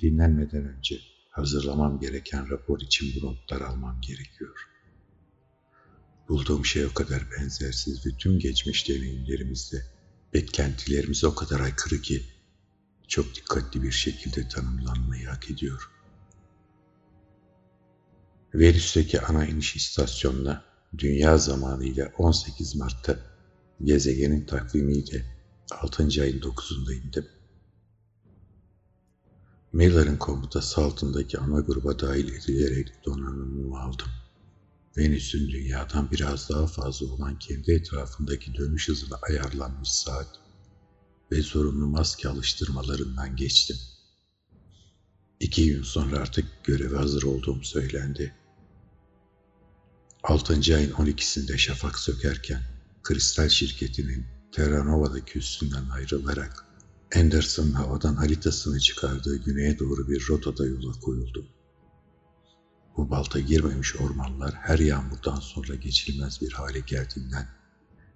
dinlenmeden önce hazırlamam gereken rapor için bu notları almam gerekiyor. Bulduğum şey o kadar benzersiz ve tüm geçmiş deneyimlerimizde beklentilerimiz o kadar aykırı ki çok dikkatli bir şekilde tanımlanmayı hak ediyor. Venüs'teki ana iniş istasyonuna dünya zamanıyla 18 Mart'ta gezegenin takvimiyle 6. ayın 9'unda indim. Miller'ın komutası altındaki ana gruba dahil edilerek donanımımı aldım. Venüs'ün dünyadan biraz daha fazla olan kendi etrafındaki dönüş hızına ayarlanmış saat ve zorunlu maske alıştırmalarından geçtim. İki gün sonra artık göreve hazır olduğum söylendi. Altıncı ayın 12'sinde şafak sökerken kristal şirketinin Terranova'daki üstünden ayrılarak Anderson havadan haritasını çıkardığı güneye doğru bir rotada yola koyuldu. Bu balta girmemiş ormanlar her yağmurdan sonra geçilmez bir hale geldiğinden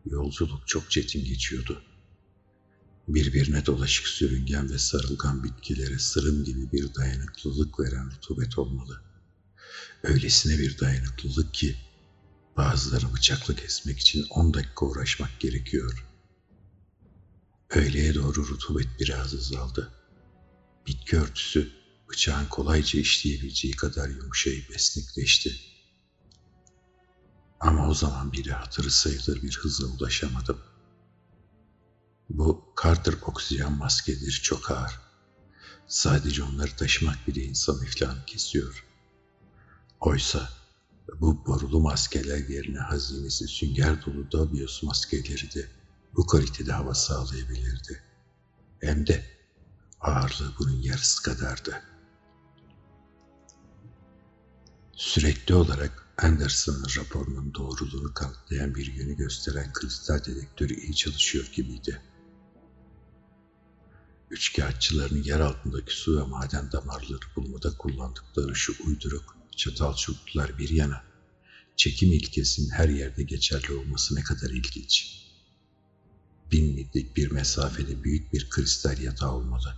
yolculuk çok çetin geçiyordu. Birbirine dolaşık sürüngen ve sarılgan bitkilere sırım gibi bir dayanıklılık veren rutubet olmalı. Öylesine bir dayanıklılık ki bazıları bıçakla kesmek için 10 dakika uğraşmak gerekiyor. Öğleye doğru rutubet biraz azaldı. Bitki örtüsü bıçağın kolayca işleyebileceği kadar yumuşayıp esnekleşti. Ama o zaman bile hatırı sayılır bir hıza ulaşamadım. Bu Carter oksijen maskeleri çok ağır. Sadece onları taşımak bile insan iflahını kesiyor. Oysa bu borulu maskeler yerine hazinesi sünger dolu Dabios maskeleri de bu kalitede hava sağlayabilirdi. Hem de ağırlığı bunun yarısı kadardı. Sürekli olarak Anderson'ın raporunun doğruluğunu kanıtlayan bir yönü gösteren kristal dedektörü iyi çalışıyor gibiydi. Üçkağıtçıların yer altındaki su ve maden damarları bulmada kullandıkları şu uyduruk çatal çubuklar bir yana, çekim ilkesinin her yerde geçerli olması ne kadar ilginç. Bin millik bir mesafede büyük bir kristal yatağı olmalı.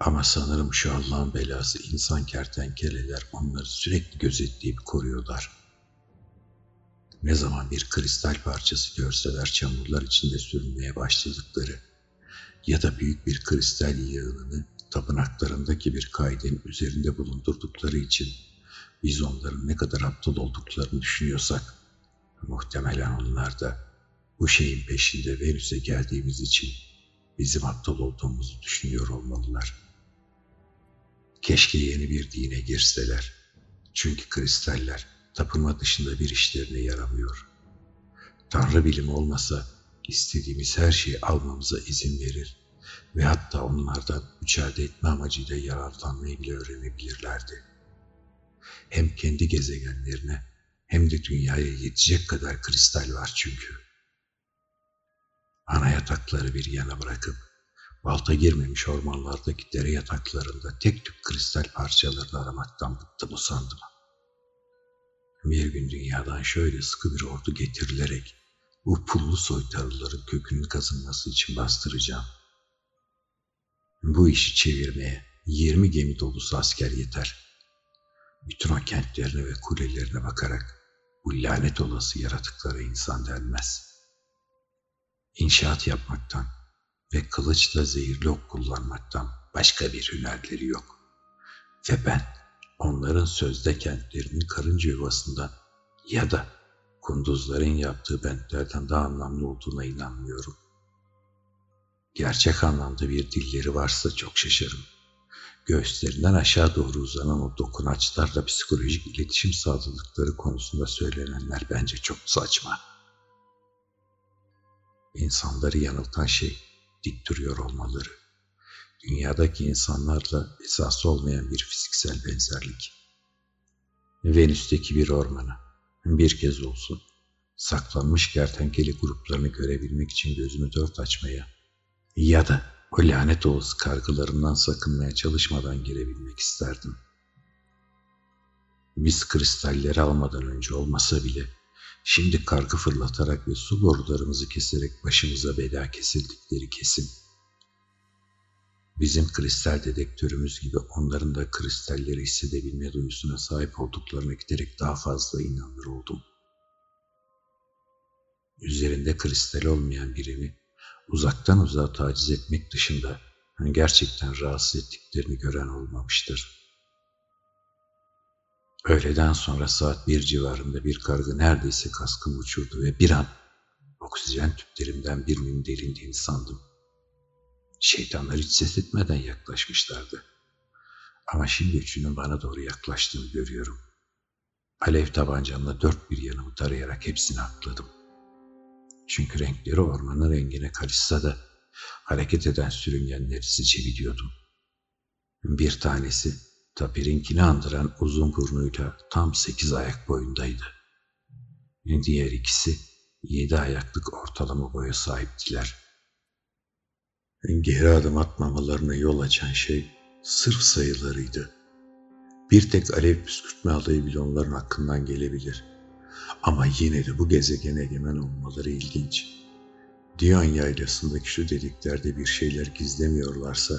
Ama sanırım şu Allah'ın belası insan kertenkeleler onları sürekli gözetleyip koruyorlar. Ne zaman bir kristal parçası görseler çamurlar içinde sürünmeye başladıkları ya da büyük bir kristal yığınını tapınaklarındaki bir kaidenin üzerinde bulundurdukları için biz onların ne kadar aptal olduklarını düşünüyorsak, muhtemelen onlar da bu şeyin peşinde Venüs'e geldiğimiz için bizim aptal olduğumuzu düşünüyor olmalılar. Keşke yeni bir dine girseler. Çünkü kristaller tapınma dışında bir işlerine yaramıyor. Tanrı bilimi olmasa istediğimiz her şeyi almamıza izin verir ve hatta onlardan mücadele etme amacıyla yararlanmayı bile öğrenebilirlerdi. Hem kendi gezegenlerine hem de dünyaya yetecek kadar kristal var çünkü. Ana yatakları bir yana bırakıp balta girmemiş ormanlardaki dere yataklarında tek tük kristal parçalarını aramaktan bıktım usandım. Bir gün dünyadan şöyle sıkı bir ordu getirilerek bu pullu soytarıların kökünün kazınması için bastıracağım. Bu işi çevirmeye 20 gemi dolusu asker yeter. Bütün o kentlerine ve kulelerine bakarak bu lanet olası yaratıklara insan denmez. İnşaat yapmaktan ve kılıçla zehirli ok kullanmaktan başka bir hünerleri yok. Ve ben onların sözde kentlerinin karınca yuvasından ya da kunduzların yaptığı bentlerden daha anlamlı olduğuna inanmıyorum. Gerçek anlamda bir dilleri varsa çok şaşarım. Göğüslerinden aşağı doğru uzanan o dokunaçlarla psikolojik iletişim sağladıkları konusunda söylenenler bence çok saçma. İnsanları yanıltan şey dik duruyor olmaları. Dünyadaki insanlarla esası olmayan bir fiziksel benzerlik. Venüs'teki bir ormana bir kez olsun saklanmış kertenkele gruplarını görebilmek için gözümü dört açmaya ya da o lanet olası kargılarından sakınmaya çalışmadan girebilmek isterdim. Biz kristalleri almadan önce olmasa bile şimdi kargı fırlatarak ve su borularımızı keserek başımıza bela kesildikleri kesin. Bizim kristal dedektörümüz gibi onların da kristalleri hissedebilme duyusuna sahip olduklarına giderek daha fazla inanır oldum. Üzerinde kristal olmayan birini uzaktan uzağa taciz etmek dışında gerçekten rahatsız ettiklerini gören olmamıştır. Öğleden sonra saat bir civarında bir kargı neredeyse kaskımı uçurdu ve bir an oksijen tüplerimden birinin delindiğini sandım. Şeytanlar hiç ses etmeden yaklaşmışlardı. Ama şimdi üçünün bana doğru yaklaştığını görüyorum. Alev tabancamla dört bir yanımı tarayarak hepsini atladım. Çünkü renkleri ormanın rengine karışsa da hareket eden sürüngenleri seçebiliyordum. Bir tanesi tapirinkini andıran uzun burnuyla tam sekiz ayak boyundaydı. Diğer ikisi yedi ayaklık ortalama boya sahiptiler. Geri adım atmamalarına yol açan şey sırf sayılarıydı. Bir tek alev püskürtme alayı bile onların hakkından gelebilir. Ama yine de bu gezegene egemen olmaları ilginç. Diyon yaylasındaki şu deliklerde bir şeyler gizlemiyorlarsa,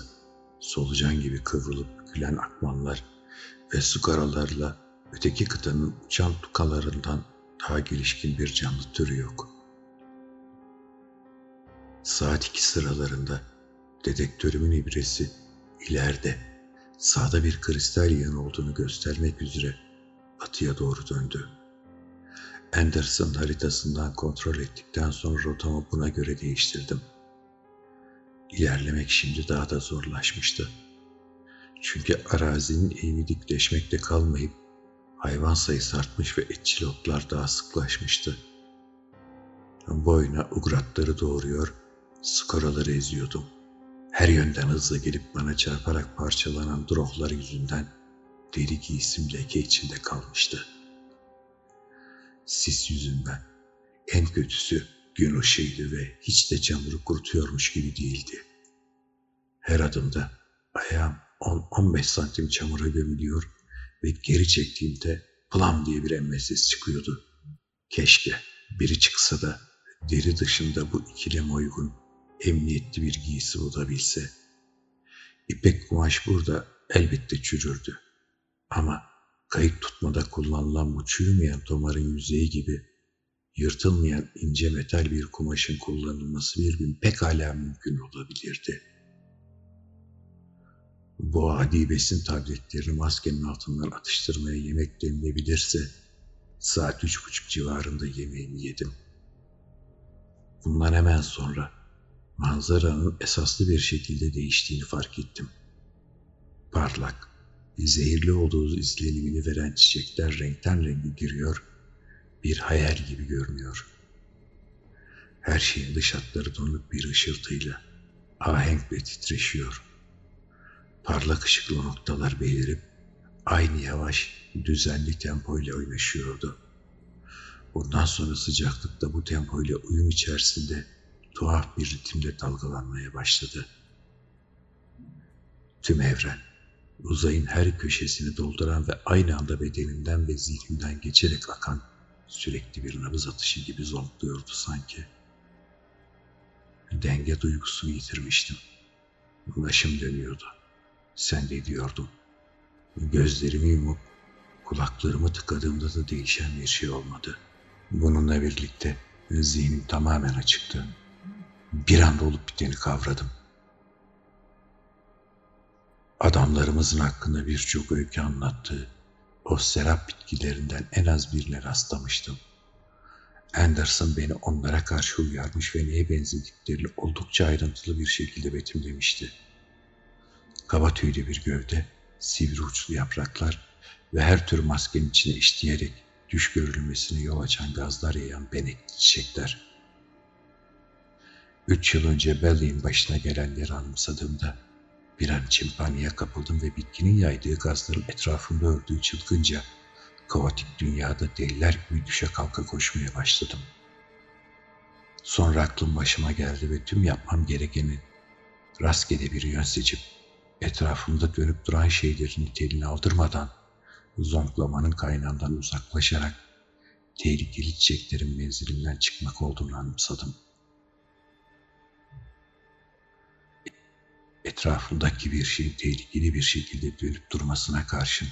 solucan gibi kıvrılıp bükülen akmanlar ve su karalarla öteki kıtanın uçan tukalarından daha gelişkin bir canlı türü yok. Saat iki sıralarında dedektörümün ibresi ileride sağda bir kristal yığın olduğunu göstermek üzere batıya doğru döndü. Anderson haritasından kontrol ettikten sonra rotamı buna göre değiştirdim. İlerlemek şimdi daha da zorlaşmıştı. Çünkü arazinin eğimi dikleşmekte kalmayıp hayvan sayısı artmış ve etçil otlar daha sıklaşmıştı. Boyuna ugratları doğuruyor, skoraları eziyordum. Her yönden hızla gelip bana çarparak parçalanan drohlar yüzünden deri giysim leke içinde kalmıştı. Sis yüzünden en kötüsü gün ışığıydı ve hiç de çamuru kurutuyormuş gibi değildi. Her adımda ayağım 10-15 santim çamura gömülüyor ve geri çektiğimde plam diye bir emme ses çıkıyordu. Keşke biri çıksa da deri dışında bu ikileme uygun emniyetli bir giysi bulabilse. İpek kumaş burada elbette çürürdü. Ama kayık tutmada kullanılan bu çürümeyen tomarın yüzeyi gibi yırtılmayan ince metal bir kumaşın kullanılması bir gün pekala mümkün olabilirdi. Bu adi besin tabletlerini maskenin altından atıştırmaya yemek denilebilirse saat üç buçuk civarında yemeğimi yedim. Bundan hemen sonra manzaranın esaslı bir şekilde değiştiğini fark ettim. Parlak, zehirli olduğu izlenimini veren çiçekler renkten renge giriyor, bir hayal gibi görünüyor. Her şeyin dış hatları donuk bir ışıltıyla, ahenkle titreşiyor. Parlak ışıklı noktalar belirip, aynı yavaş, düzenli tempoyla oynaşıyordu. Bundan sonra sıcaklıkta bu tempoyla uyum içerisinde tuhaf bir ritimle dalgalanmaya başladı. Tüm evren, uzayın her köşesini dolduran ve aynı anda bedeninden ve zihnimden geçerek akan sürekli bir nabız atışı gibi zonkluyordu sanki. Denge duygusunu yitirmiştim. Başım dönüyordu. Sen de diyordum. Gözlerimi yumup kulaklarımı tıkadığımda da değişen bir şey olmadı. Bununla birlikte zihnim tamamen açıktı bir anda olup biteni kavradım. Adamlarımızın hakkında birçok öykü anlattığı o serap bitkilerinden en az birine rastlamıştım. Anderson beni onlara karşı uyarmış ve neye benzediklerini oldukça ayrıntılı bir şekilde betimlemişti. Kaba tüylü bir gövde, sivri uçlu yapraklar ve her tür maskenin içine işleyerek düş görülmesine yol açan gazlar yayan benekli çiçekler. Üç yıl önce Belly'in başına gelenleri anımsadığımda bir an için kapıldım ve bitkinin yaydığı gazların etrafımda ördüğü çılgınca, kaotik dünyada deliler gibi düşe kalka koşmaya başladım. Sonra aklım başıma geldi ve tüm yapmam gerekeni rastgele bir yön seçip etrafımda dönüp duran şeylerin niteliğini aldırmadan zonklamanın kaynağından uzaklaşarak tehlikeli çiçeklerin menzilinden çıkmak olduğunu anımsadım.'' etrafındaki bir şeyin tehlikeli bir şekilde dönüp durmasına karşın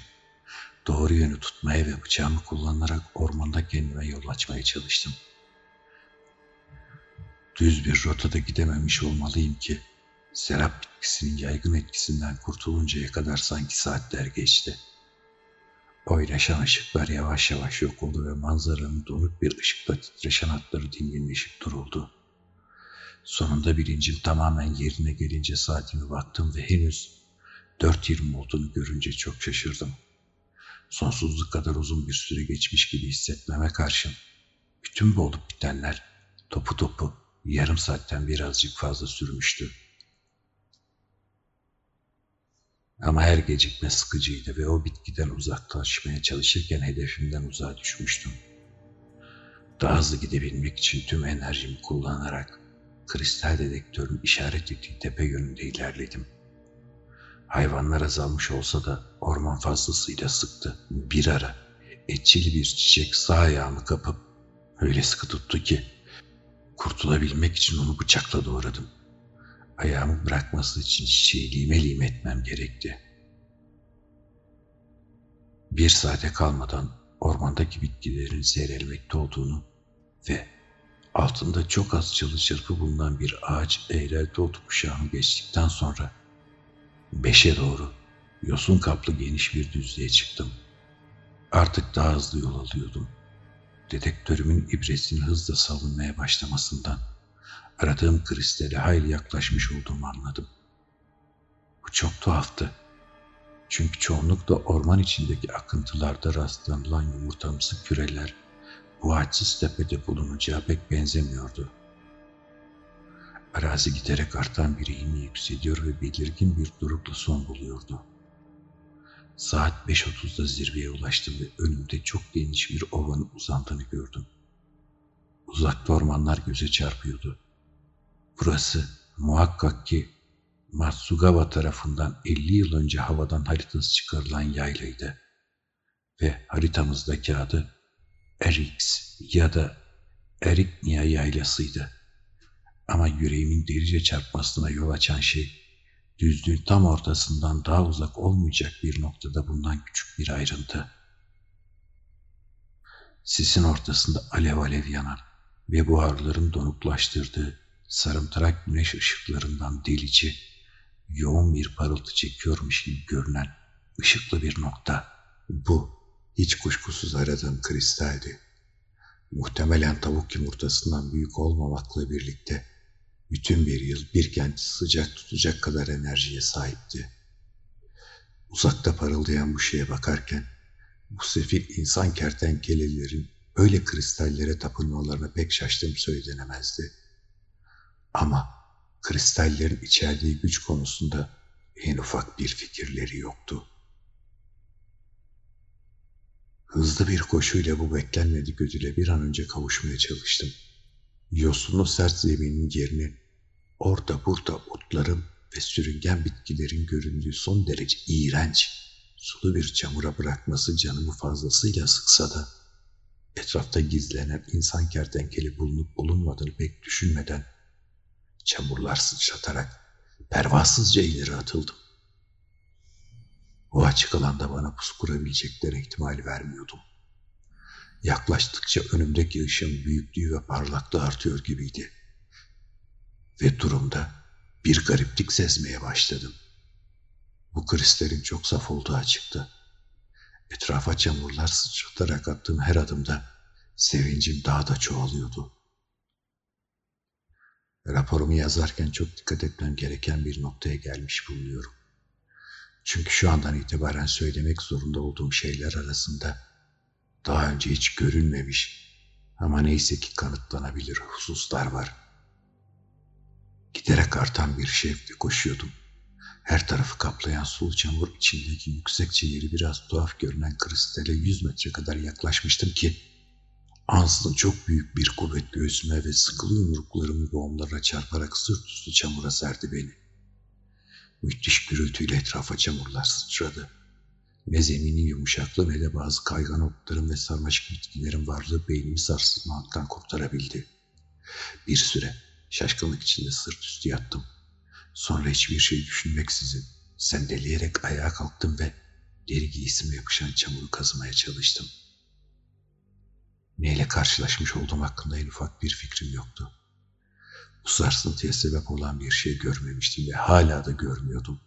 doğru yönü tutmaya ve bıçağımı kullanarak ormanda kendime yol açmaya çalıştım. Düz bir rotada gidememiş olmalıyım ki serap bitkisinin yaygın etkisinden kurtuluncaya kadar sanki saatler geçti. Oynaşan ışıklar yavaş yavaş yok oldu ve manzaranın donuk bir ışıkla titreşen hatları dinginleşip duruldu. Sonunda bilincim tamamen yerine gelince saatime baktım ve henüz 4.20 olduğunu görünce çok şaşırdım. Sonsuzluk kadar uzun bir süre geçmiş gibi hissetmeme karşın bütün bu olup bitenler topu topu yarım saatten birazcık fazla sürmüştü. Ama her gecikme sıkıcıydı ve o bitkiden uzaklaşmaya çalışırken hedefimden uzağa düşmüştüm. Daha hızlı gidebilmek için tüm enerjimi kullanarak kristal dedektörün işaret ettiği tepe yönünde ilerledim. Hayvanlar azalmış olsa da orman fazlasıyla sıktı. Bir ara etçili bir çiçek sağ ayağımı kapıp öyle sıkı tuttu ki kurtulabilmek için onu bıçakla doğradım. Ayağımı bırakması için çiçeği lime lime etmem gerekti. Bir saate kalmadan ormandaki bitkilerin seyrelmekte olduğunu ve altında çok az çalı çırpı bulunan bir ağaç eğrelti ot kuşağını geçtikten sonra beşe doğru yosun kaplı geniş bir düzlüğe çıktım. Artık daha hızlı yol alıyordum. Dedektörümün ibresinin hızla salınmaya başlamasından aradığım kristale hayli yaklaşmış olduğumu anladım. Bu çok tuhaftı. Çünkü çoğunlukla orman içindeki akıntılarda rastlanılan yumurtamsı küreler bu ağaçsız tepede bulunacağı pek benzemiyordu. Arazi giderek artan bir eğimle yükseliyor ve belirgin bir durukla son buluyordu. Saat 5.30'da zirveye ulaştım ve önümde çok geniş bir ovanın uzandığını gördüm. Uzakta ormanlar göze çarpıyordu. Burası muhakkak ki Matsugawa tarafından 50 yıl önce havadan haritası çıkarılan yaylaydı. Ve haritamızdaki adı Erix ya da Eriknia yaylasıydı. Ama yüreğimin delice çarpmasına yol açan şey, düzlüğün tam ortasından daha uzak olmayacak bir noktada bulunan küçük bir ayrıntı. Sisin ortasında alev alev yanan ve buharların donuklaştırdığı sarımtırak güneş ışıklarından delici, yoğun bir parıltı çekiyormuş gibi görünen ışıklı bir nokta. Bu hiç kuşkusuz aradığım kristaldi. Muhtemelen tavuk yumurtasından büyük olmamakla birlikte bütün bir yıl bir kenti sıcak tutacak kadar enerjiye sahipti. Uzakta parıldayan bu şeye bakarken bu sefil insan kertenkelelerin böyle kristallere tapınmalarına pek şaştığım söylenemezdi. Ama kristallerin içerdiği güç konusunda en ufak bir fikirleri yoktu. Hızlı bir koşuyla bu beklenmedik ödüle bir an önce kavuşmaya çalıştım. Yosunlu sert zeminin yerini orada burada otların ve sürüngen bitkilerin göründüğü son derece iğrenç, sulu bir çamura bırakması canımı fazlasıyla sıksa da etrafta gizlenen insan kertenkele bulunup bulunmadığını pek düşünmeden çamurlar sıçratarak pervasızca ileri atıldım. O açık alanda bana pusu kurabilecekleri ihtimal vermiyordum. Yaklaştıkça önümdeki ışığın büyüklüğü ve parlaklığı artıyor gibiydi. Ve durumda bir gariplik sezmeye başladım. Bu kristalin çok saf olduğu açıktı. Etrafa çamurlar sıçratarak attığım her adımda sevincim daha da çoğalıyordu. Raporumu yazarken çok dikkat etmem gereken bir noktaya gelmiş bulunuyorum. Çünkü şu andan itibaren söylemek zorunda olduğum şeyler arasında daha önce hiç görünmemiş ama neyse ki kanıtlanabilir hususlar var. Giderek artan bir şevkle koşuyordum. Her tarafı kaplayan sulu çamur içindeki yüksekçe yeri biraz tuhaf görünen kristale yüz metre kadar yaklaşmıştım ki ansızın çok büyük bir kuvvet göğsüme ve sıkılı yumruklarımı boğumlara çarparak sırt üstü çamura serdi beni. Müthiş gürültüyle etrafa çamurlar sıçradı. Ne zeminin yumuşaklığı ne de bazı kaygan otların ve sarmaşık bitkilerin varlığı beynimi sarsılmaktan kurtarabildi. Bir süre şaşkınlık içinde sırt üstü yattım. Sonra hiçbir şey düşünmeksizin sendeleyerek ayağa kalktım ve deri giysime yapışan çamuru kazımaya çalıştım. Neyle karşılaşmış olduğum hakkında en ufak bir fikrim yoktu. Bu sarsıntıya sebep olan bir şey görmemiştim ve hala da görmüyordum.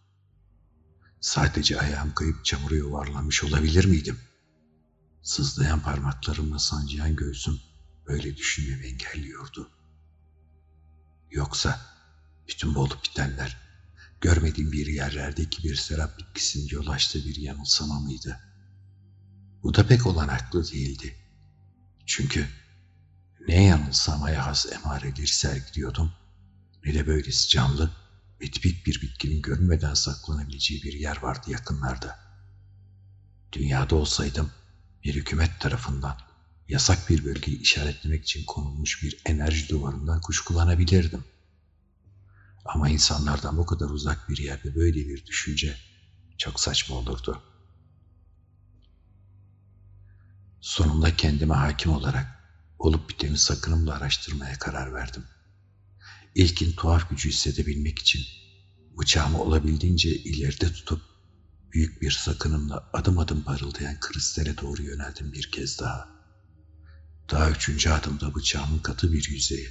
Sadece ayağım kayıp çamura yuvarlanmış olabilir miydim? Sızlayan parmaklarımla sancıyan göğsüm böyle düşünmemi engelliyordu. Yoksa bütün bu olup bitenler görmediğim bir yerlerdeki bir serap bitkisinin yol açtığı bir yanılsama mıydı? Bu da pek olanaklı değildi. Çünkü ne yanılsamaya has emareleri sergiliyordum ne de böylesi canlı tipik bir bitkinin görünmeden saklanabileceği bir yer vardı yakınlarda. Dünyada olsaydım bir hükümet tarafından yasak bir bölgeyi işaretlemek için konulmuş bir enerji duvarından kuşkulanabilirdim. Ama insanlardan bu kadar uzak bir yerde böyle bir düşünce çok saçma olurdu. Sonunda kendime hakim olarak olup biteni sakınımla araştırmaya karar verdim. İlkin tuhaf gücü hissedebilmek için bıçağımı olabildiğince ileride tutup büyük bir sakınımla adım adım parıldayan kristale doğru yöneldim bir kez daha. Daha üçüncü adımda bıçağımın katı bir yüzeye,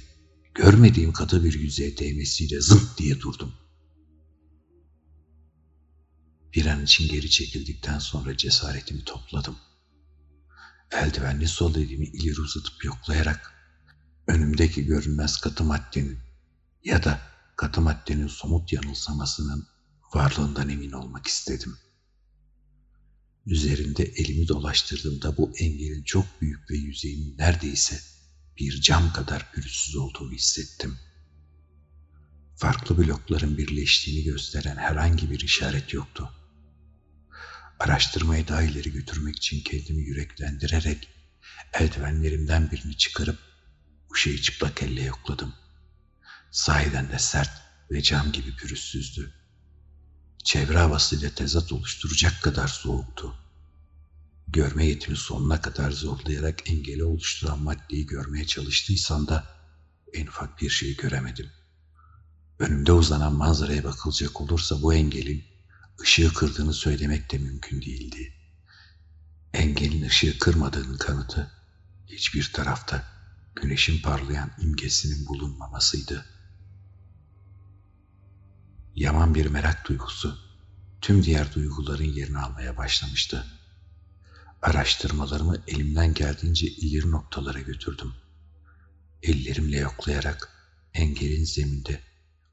görmediğim katı bir yüzeye değmesiyle zınt diye durdum. Bir an için geri çekildikten sonra cesaretimi topladım. Eldivenli sol elimi ileri uzatıp yoklayarak önümdeki görünmez katı maddenin ya da katı maddenin somut yanılsamasının varlığından emin olmak istedim. Üzerinde elimi dolaştırdığımda bu engelin çok büyük ve yüzeyinin neredeyse bir cam kadar pürüzsüz olduğunu hissettim. Farklı blokların birleştiğini gösteren herhangi bir işaret yoktu. Araştırmayı daha ileri götürmek için kendimi yüreklendirerek eldivenlerimden birini çıkarıp bu şeyi çıplak elle yokladım. Sahiden de sert ve cam gibi pürüzsüzdü. Çevre havasıyla tezat oluşturacak kadar soğuktu. Görme yetimi sonuna kadar zorlayarak engeli oluşturan maddeyi görmeye çalıştıysam da en ufak bir şey göremedim. Önümde uzanan manzaraya bakılacak olursa bu engelin ışığı kırdığını söylemek de mümkün değildi. Engelin ışığı kırmadığının kanıtı hiçbir tarafta güneşin parlayan imgesinin bulunmamasıydı. Yaman bir merak duygusu tüm diğer duyguların yerini almaya başlamıştı. Araştırmalarımı elimden geldiğince ileri noktalara götürdüm. Ellerimle yoklayarak engelin zeminde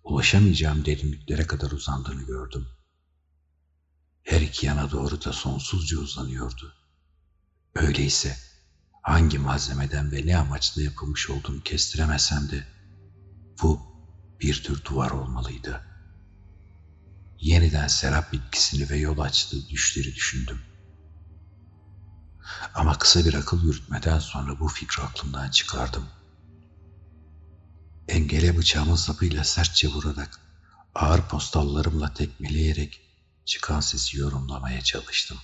ulaşamayacağım derinliklere kadar uzandığını gördüm. Her iki yana doğru da sonsuzca uzanıyordu. Öyleyse hangi malzemeden ve ne amaçla yapılmış olduğunu kestiremesem de bu bir tür duvar olmalıydı. Yeniden serap bitkisini ve yol açtığı düşleri düşündüm. Ama kısa bir akıl yürütmeden sonra bu fikri aklımdan çıkardım. Engele bıçağımın sapıyla sertçe vurarak, ağır postallarımla tekmeleyerek çıkan sesi yorumlamaya çalıştım.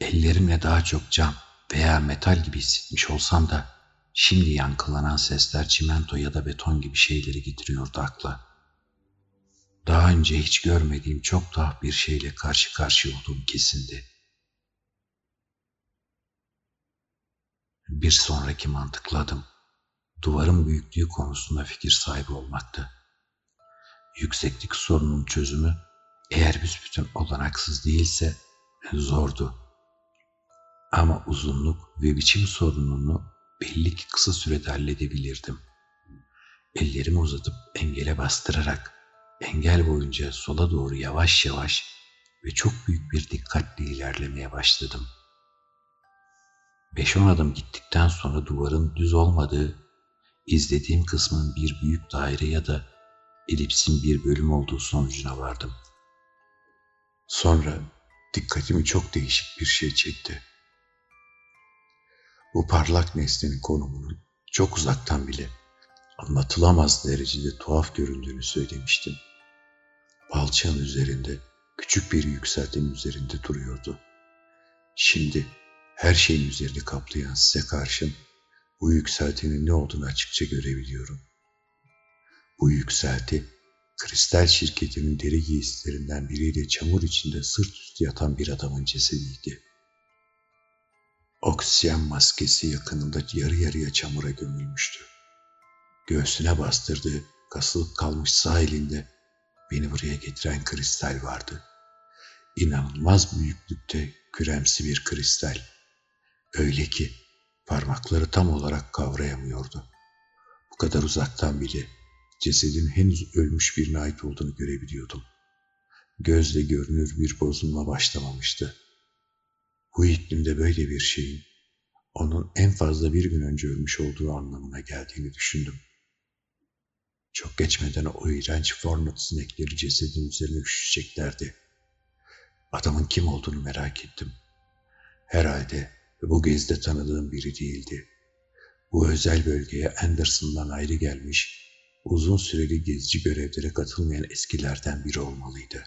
Ellerimle daha çok cam veya metal gibi hissetmiş olsam da şimdi yankılanan sesler çimento ya da beton gibi şeyleri getiriyordu akla. Daha önce hiç görmediğim çok tuhaf bir şeyle karşı karşıya olduğum kesindi. Bir sonraki mantıklı adım duvarın büyüklüğü konusunda fikir sahibi olmaktı. Yükseklik sorunun çözümü eğer büsbütün olanaksız değilse zordu. Ama uzunluk ve biçim sorununu belli ki kısa sürede halledebilirdim. Ellerimi uzatıp engele bastırarak engel boyunca sola doğru yavaş yavaş ve çok büyük bir dikkatle ilerlemeye başladım. Beş on adım gittikten sonra duvarın düz olmadığı, izlediğim kısmın bir büyük daire ya da elipsin bir bölüm olduğu sonucuna vardım. Sonra dikkatimi çok değişik bir şey çekti. Bu parlak nesnenin konumunun çok uzaktan bile anlatılamaz derecede tuhaf göründüğünü söylemiştim. Balçağın üzerinde, küçük bir yükseltinin üzerinde duruyordu. Şimdi her şeyin üzerini kaplayan size karşın bu yükseltinin ne olduğunu açıkça görebiliyorum. Bu yükselti Kristal şirketinin deri giysilerinden biriyle çamur içinde sırt üstü yatan bir adamın cesediydi. Oksijen maskesi yakınında yarı yarıya çamura gömülmüştü. Göğsüne bastırdığı, kasılıp kalmış sağ elinde beni buraya getiren kristal vardı. İnanılmaz büyüklükte küremsi bir kristal. Öyle ki parmakları tam olarak kavrayamıyordu. Bu kadar uzaktan bile cesedin henüz ölmüş birine ait olduğunu görebiliyordum. Gözle görünür bir bozulma başlamamıştı. Bu iklimde böyle bir şeyin onun en fazla bir gün önce ölmüş olduğu anlamına geldiğini düşündüm. Çok geçmeden o iğrenç fornot sinekleri cesedin üzerine üşüşeceklerdi. Adamın kim olduğunu merak ettim. Herhalde bu gezde tanıdığım biri değildi. Bu özel bölgeye Anderson'dan ayrı gelmiş, uzun süreli gezici görevlere katılmayan eskilerden biri olmalıydı.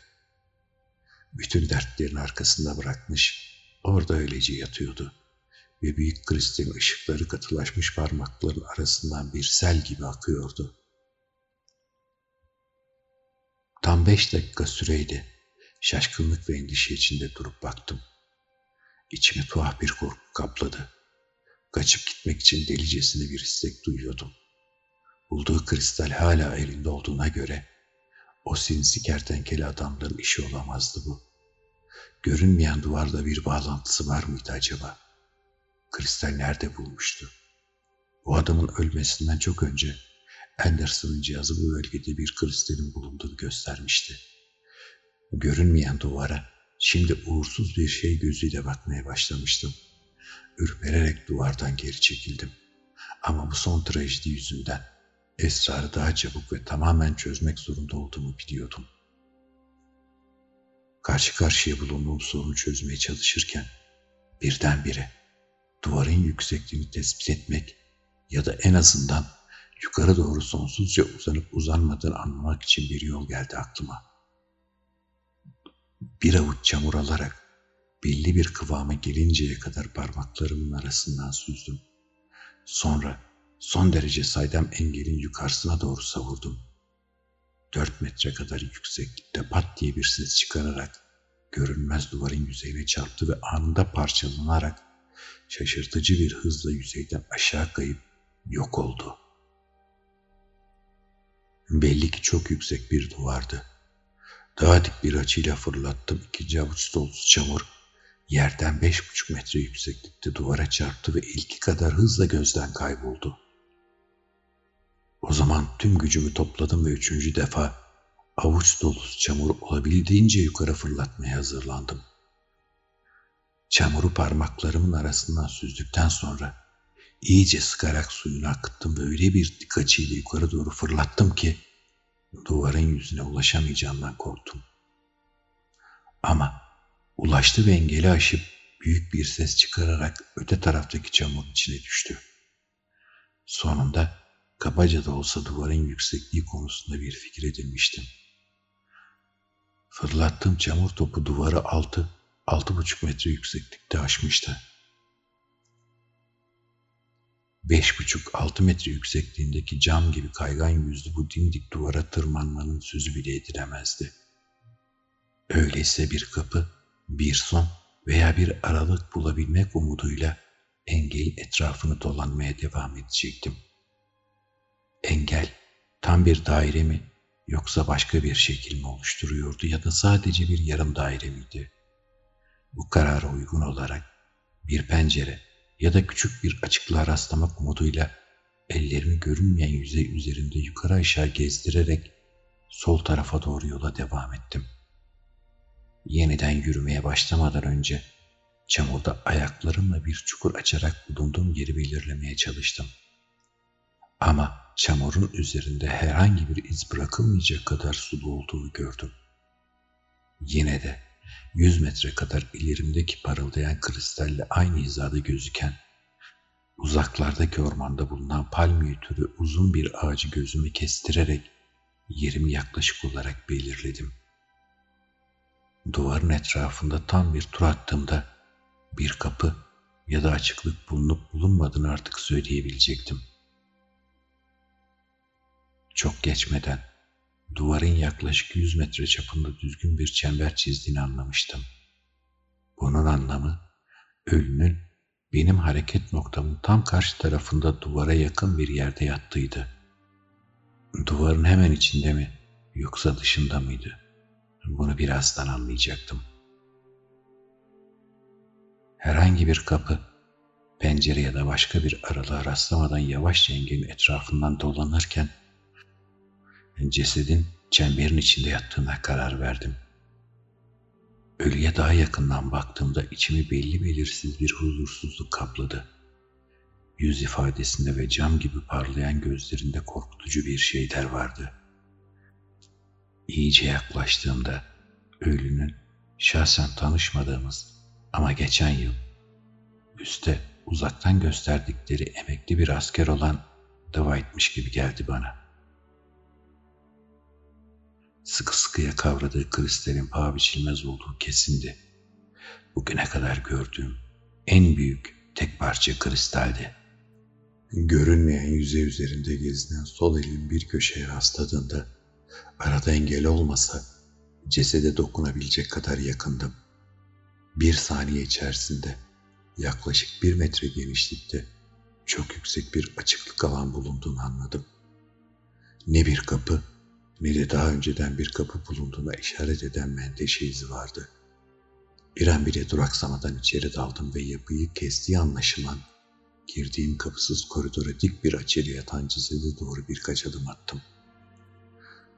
Bütün dertlerini arkasında bırakmış, orada öylece yatıyordu ve büyük kristalin ışıkları katılaşmış parmakların arasından bir sel gibi akıyordu. Tam beş dakika süreydi. Şaşkınlık ve endişe içinde durup baktım. İçimi tuhaf bir korku kapladı. Kaçıp gitmek için delicesine bir istek duyuyordum. Bulduğu kristal hala elinde olduğuna göre o sinsi kertenkele adamların işi olamazdı bu. Görünmeyen duvarda bir bağlantısı var mıydı acaba? Kristal nerede bulmuştu? Bu adamın ölmesinden çok önce Anderson'ın cihazı bu bölgede bir kristalin bulunduğunu göstermişti. Görünmeyen duvara şimdi uğursuz bir şey gözüyle bakmaya başlamıştım. Ürpererek duvardan geri çekildim. Ama bu son trajedi yüzünden esrarı daha çabuk ve tamamen çözmek zorunda olduğumu biliyordum. Karşı karşıya bulunduğum sorunu çözmeye çalışırken birdenbire duvarın yüksekliğini tespit etmek ya da en azından yukarı doğru sonsuzca uzanıp uzanmadığını anlamak için bir yol geldi aklıma. Bir avuç çamur alarak belli bir kıvama gelinceye kadar parmaklarımın arasından süzdüm. Sonra son derece saydam engelin yukarısına doğru savurdum. Dört metre kadar yükseklikte pat diye bir ses çıkararak görünmez duvarın yüzeyine çarptı ve anında parçalanarak şaşırtıcı bir hızla yüzeyden aşağı kayıp yok oldu. Belli ki çok yüksek bir duvardı. Daha dik bir açıyla fırlattım ikinci avuç dolusu çamur yerden beş buçuk metre yükseklikte duvara çarptı ve ilki kadar hızla gözden kayboldu. O zaman tüm gücümü topladım ve üçüncü defa avuç dolusu çamur olabildiğince yukarı fırlatmaya hazırlandım. Çamuru parmaklarımın arasından süzdükten sonra iyice sıkarak suyunu akıttım ve öyle bir dik açıyla yukarı doğru fırlattım ki duvarın yüzüne ulaşamayacağımdan korktum. Ama ulaştı ve engeli aşıp büyük bir ses çıkararak öte taraftaki çamurun içine düştü. Sonunda kabaca da olsa duvarın yüksekliği konusunda bir fikir edinmiştim. Fırlattığım çamur topu duvarı altı, altı buçuk metre yükseklikte aşmıştı. Beş buçuk altı metre yüksekliğindeki cam gibi kaygan yüzlü bu dimdik duvara tırmanmanın sözü bile edilemezdi. Öyleyse bir kapı, bir son veya bir aralık bulabilmek umuduyla engelin etrafını dolanmaya devam edecektim. Engel tam bir daire mi yoksa başka bir şekil mi oluşturuyordu ya da sadece bir yarım daire miydi? Bu karara uygun olarak bir pencere ya da küçük bir açıklığa rastlamak umuduyla ellerimi görünmeyen yüzey üzerinde yukarı aşağı gezdirerek sol tarafa doğru yola devam ettim. Yeniden yürümeye başlamadan önce çamurda ayaklarımla bir çukur açarak bulunduğum yeri belirlemeye çalıştım. Ama çamurun üzerinde herhangi bir iz bırakılmayacak kadar sulu olduğunu gördüm. Yine de yüz metre kadar ilerimdeki parıldayan kristalle aynı hizada gözüken, uzaklardaki ormanda bulunan palmiye türü uzun bir ağacı gözümü kestirerek yerimi yaklaşık olarak belirledim. Duvarın etrafında tam bir tur attığımda bir kapı ya da açıklık bulunup bulunmadığını artık söyleyebilecektim. Çok geçmeden duvarın yaklaşık 100 metre çapında düzgün bir çember çizdiğini anlamıştım. Bunun anlamı ölünün benim hareket noktamın tam karşı tarafında duvara yakın bir yerde yattıydı. Duvarın hemen içinde mi yoksa dışında mıydı? Bunu birazdan anlayacaktım. Herhangi bir kapı, pencere ya da başka bir aralığa rastlamadan yavaşça engelin etrafından dolanırken cesedin çemberin içinde yattığına karar verdim. Ölüye daha yakından baktığımda içimi belli belirsiz bir huzursuzluk kapladı. Yüz ifadesinde ve cam gibi parlayan gözlerinde korkutucu bir şeyler vardı. İyice yaklaştığımda ölünün şahsen tanışmadığımız ama geçen yıl üste uzaktan gösterdikleri emekli bir asker olan Dwight'mış gibi geldi bana. Sıkı sıkıya kavradığı kristalin paha biçilmez olduğu kesindi. Bugüne kadar gördüğüm en büyük tek parça kristaldi. Görünmeyen yüzey üzerinde gezinen sol elin bir köşeye rastladığında arada engel olmasa cesede dokunabilecek kadar yakındım. Bir saniye içerisinde yaklaşık bir metre genişlikte çok yüksek bir açıklık alan bulunduğunu anladım. Ne bir kapı ne de daha önceden bir kapı bulunduğuna işaret eden menteşe izi vardı. Bir an bile duraksamadan içeri daldım ve yapıyı kestiği anlaşılan girdiğim kapısız koridora dik bir açıyla yatan cesede doğru birkaç adım attım.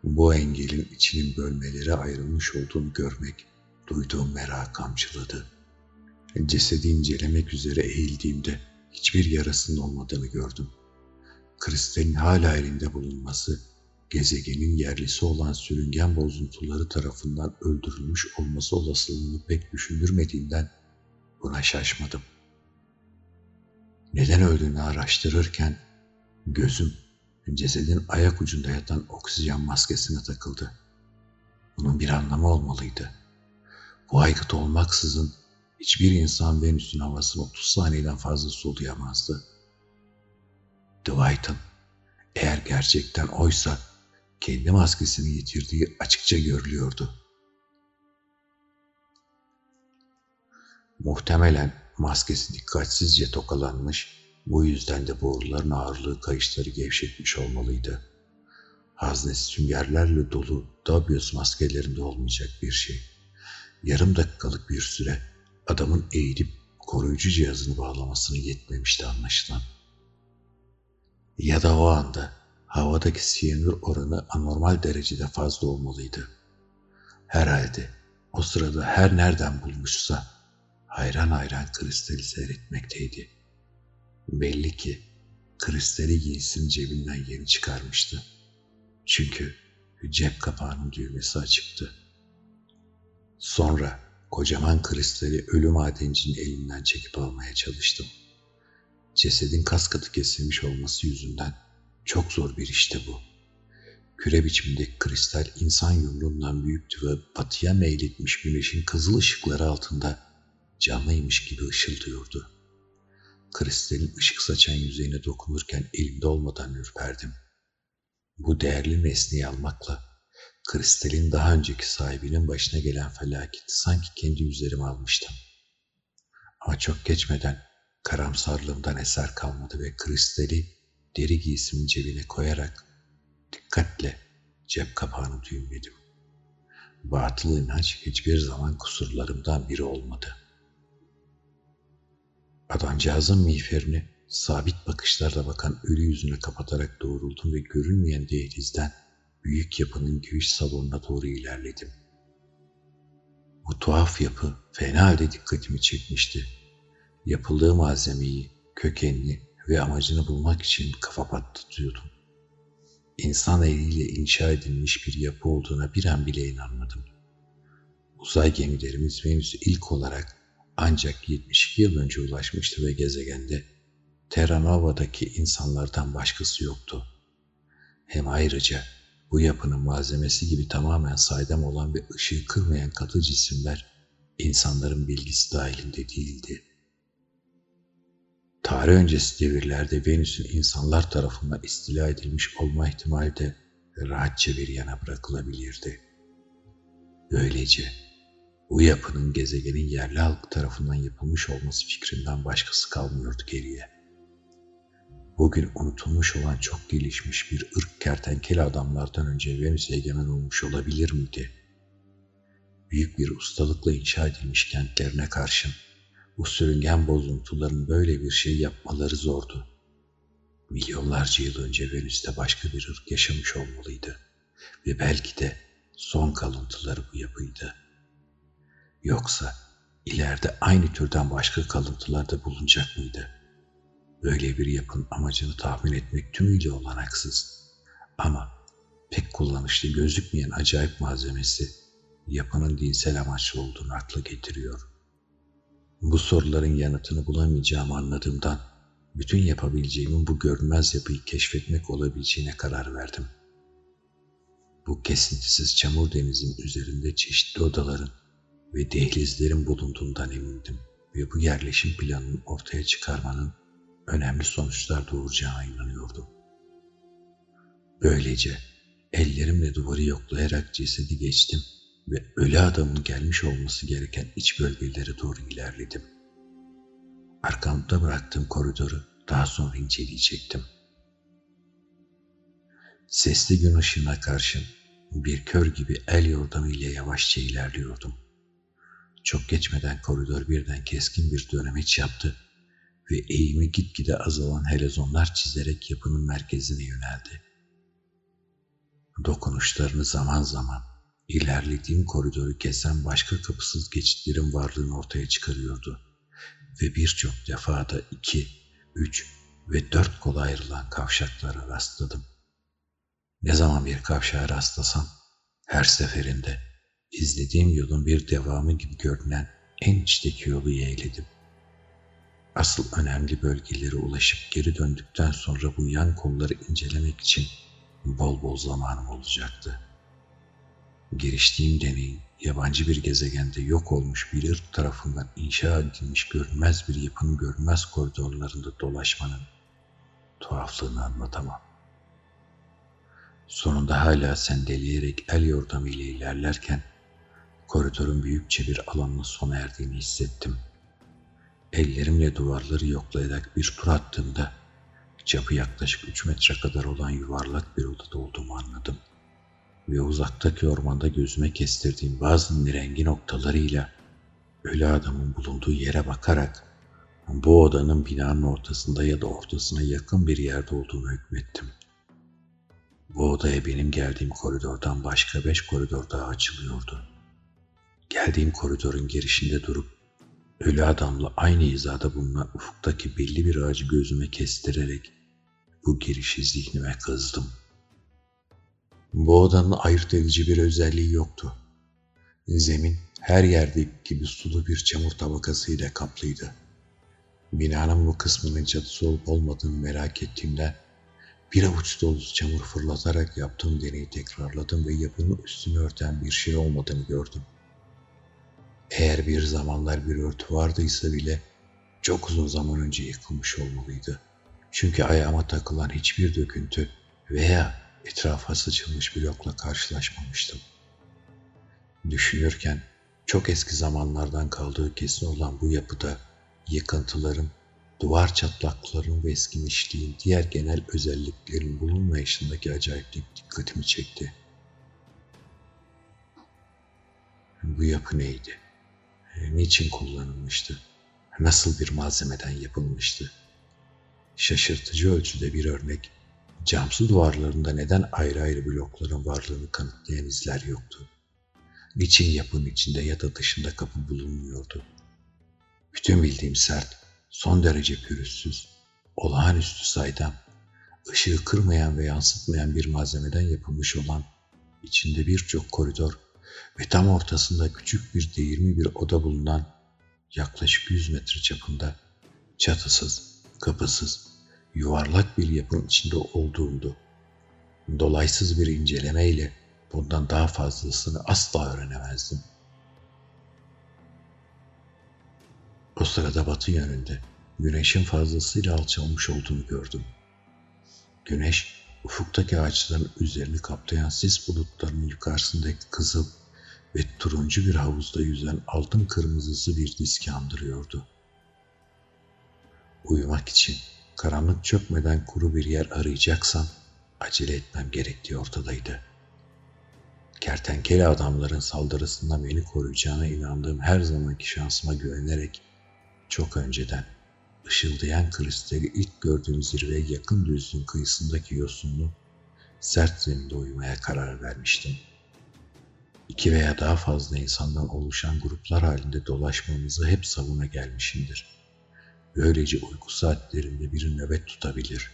Bu engelin içinin bölmelere ayrılmış olduğunu görmek duyduğum merak kamçıladı. Cesedi incelemek üzere eğildiğimde hiçbir yarasının olmadığını gördüm. Kristalin hala elinde bulunması, gezegenin yerlisi olan sürüngen bozuntuları tarafından öldürülmüş olması olasılığını pek düşündürmediğinden buna şaşmadım. Neden öldüğünü araştırırken gözüm cesedin ayak ucunda yatan oksijen maskesine takıldı. Bunun bir anlamı olmalıydı. Bu aygıt olmaksızın hiçbir insan Venüs'ün havasını 30 saniyeden fazla soluyamazdı. Dwight'ın eğer gerçekten oysa kendi maskesini yitirdiği açıkça görülüyordu. Muhtemelen maskesi dikkatsizce tokalanmış, bu yüzden de boruların ağırlığı kayışları gevşetmiş olmalıydı. Haznesi süngerlerle dolu Dabios maskelerinde olmayacak bir şey. Yarım dakikalık bir süre adamın eğilip koruyucu cihazını bağlamasını yetmemişti anlaşılan. Ya da o anda havadaki siyanür oranı anormal derecede fazla olmalıydı. Herhalde o sırada her nereden bulmuşsa hayran hayran kristali seyretmekteydi. Belli ki kristali giysinin cebinden yeni çıkarmıştı. Çünkü cep kapağının düğmesi açıktı. Sonra kocaman kristali ölü madencinin elinden çekip almaya çalıştım. Cesedin kas katı kesilmiş olması yüzünden çok zor bir işte bu. Küre biçimindeki kristal insan yumruğundan büyüktü ve batıya meyletmiş güneşin kızıl ışıkları altında canlıymış gibi ışıldıyordu. Kristalin ışık saçan yüzeyine dokunurken elimde olmadan ürperdim. Bu değerli nesneyi almakla kristalin daha önceki sahibinin başına gelen felaketi sanki kendi üzerime almıştım. Ama çok geçmeden karamsarlığımdan eser kalmadı ve kristali deri giysimi cebine koyarak dikkatle cep kapağını düğümledim. Batıl inanç hiçbir zaman kusurlarımdan biri olmadı. Adamcağızın miğferini sabit bakışlarla bakan ölü yüzüne kapatarak doğruldum ve görünmeyen dehlizden büyük yapının giriş salonuna doğru ilerledim. Bu tuhaf yapı fena halde dikkatimi çekmişti. Yapıldığı malzemeyi, kökenini ve amacını bulmak için kafa patlatıyordum. İnsan eliyle inşa edilmiş bir yapı olduğuna bir an bile inanmadım. Uzay gemilerimiz Venüs'e ilk olarak ancak 72 yıl önce ulaşmıştı ve gezegende Terra Nova'daki insanlardan başkası yoktu. Hem ayrıca bu yapının malzemesi gibi tamamen saydam olan ve ışığı kırmayan katı cisimler insanların bilgisi dahilinde değildi. Tarih öncesi devirlerde Venüs'ün insanlar tarafından istila edilmiş olma ihtimali de rahatça bir yana bırakılabilirdi. Böylece bu yapının gezegenin yerli halk tarafından yapılmış olması fikrinden başkası kalmıyordu geriye. Bugün unutulmuş olan çok gelişmiş bir ırk kertenkele adamlardan önce Venüs egemen olmuş olabilir miydi? Büyük bir ustalıkla inşa edilmiş kentlerine karşın bu sürüngen bozuntuların böyle bir şey yapmaları zordu. Milyonlarca yıl önce Venüs'te başka bir ırk yaşamış olmalıydı ve belki de son kalıntıları bu yapıydı. Yoksa ileride aynı türden başka kalıntılar da bulunacak mıydı? Böyle bir yapın amacını tahmin etmek tümüyle olanaksız. Ama pek kullanışlı gözükmeyen acayip malzemesi yapının dinsel amaçlı olduğunu akla getiriyor. Bu soruların yanıtını bulamayacağımı anladığımdan bütün yapabileceğimin bu görünmez yapıyı keşfetmek olabileceğine karar verdim. Bu kesintisiz çamur denizin üzerinde çeşitli odaların ve dehlizlerin bulunduğundan emindim ve bu yerleşim planının ortaya çıkarmanın önemli sonuçlar doğuracağına inanıyordum. Böylece ellerimle duvarı yoklayarak cesedi geçtim ve ölü adamın gelmiş olması gereken iç bölgelere doğru ilerledim. Arkamda bıraktığım koridoru daha sonra inceleyecektim. Sesli gün ışığına karşın bir kör gibi el yordamıyla yavaşça ilerliyordum. Çok geçmeden koridor birden keskin bir dönemeç yaptı ve eğimi gitgide azalan helezonlar çizerek yapının merkezine yöneldi. Dokunuşlarını zaman zaman ilerlediğim koridoru kesen başka kapısız geçitlerin varlığını ortaya çıkarıyordu ve birçok defa da iki, üç ve dört kola ayrılan kavşaklara rastladım. Ne zaman bir kavşağa rastlasam her seferinde izlediğim yolun bir devamı gibi görünen en içteki yolu yeğledim. Asıl önemli bölgelere ulaşıp geri döndükten sonra bu yan kolları incelemek için bol bol zamanım olacaktı. Giriştiğim deneyin yabancı bir gezegende yok olmuş bir ırk tarafından inşa edilmiş görünmez bir yapının görünmez koridorlarında dolaşmanın tuhaflığını anlatamam. Sonunda hala sendeleyerek el yordamıyla ilerlerken koridorun büyükçe bir alanla sona erdiğini hissettim. Ellerimle duvarları yoklayarak bir tur attığımda çapı yaklaşık 3 metre kadar olan yuvarlak bir odada olduğumu anladım. Ve uzaktaki ormanda gözüme kestirdiğim bazı nirengi noktalarıyla ölü adamın bulunduğu yere bakarak bu odanın binanın ortasında ya da ortasına yakın bir yerde olduğunu hükmettim. Bu odaya benim geldiğim koridordan başka beş koridor daha açılıyordu. Geldiğim koridorun girişinde durup ölü adamla aynı hizada bulunan ufuktaki belli bir ağacı gözüme kestirerek bu girişi zihnime kazdım. Bu odanın ayırt edici bir özelliği yoktu. Zemin her yerdeki gibi sulu bir çamur tabakasıyla kaplıydı. Binanın bu kısmının çatısı olup olmadığını merak ettiğimden bir avuç dolusu çamur fırlatarak yaptığım deneyi tekrarladım ve yapının üstünü örten bir şey olmadığını gördüm. Eğer bir zamanlar bir örtü vardıysa bile çok uzun zaman önce yıkılmış olmalıydı. Çünkü ayağıma takılan hiçbir döküntü veya etrafa saçılmış blokla karşılaşmamıştım. Düşünürken çok eski zamanlardan kaldığı kesin olan bu yapıda yıkıntıların duvar çatlakların ve eskimişliğin diğer genel özelliklerin bulunmayışındaki acayiplik dikkatimi çekti. Bu yapı neydi? Niçin kullanılmıştı? Nasıl bir malzemeden yapılmıştı? Şaşırtıcı ölçüde bir örnek, camsı duvarlarında neden ayrı ayrı blokların varlığını kanıtlayan izler yoktu. Niçin yapının içinde ya da dışında kapı bulunmuyordu? Bütün bildiğim sert, son derece pürüzsüz, olağanüstü saydam, ışığı kırmayan ve yansıtmayan bir malzemeden yapılmış olan, içinde birçok koridor ve tam ortasında küçük bir değirmi bir oda bulunan yaklaşık 100 metre çapında çatısız, kapısız, yuvarlak bir yapının içinde olduğumdu. Dolaysız bir incelemeyle bundan daha fazlasını asla öğrenemezdim. O sırada batı yönünde güneşin fazlasıyla alçalmış olduğunu gördüm. Güneş Ufuktaki ağaçların üzerini kaplayan sis bulutlarının yukarısındaki kızıl ve turuncu bir havuzda yüzen altın kırmızısı bir diski andırıyordu. Uyumak için karanlık çökmeden kuru bir yer arayacaksam acele etmem gerektiği ortadaydı. Kertenkele adamların saldırısından beni koruyacağına inandığım her zamanki şansıma güvenerek çok önceden ışıldayan kristali ilk gördüğüm zirveye yakın düzlüğün kıyısındaki yosunlu sert zeminde uyumaya karar vermiştim. İki veya daha fazla insandan oluşan gruplar halinde dolaşmamızı hep savuna gelmişimdir. Böylece uyku saatlerinde bir nöbet tutabilir.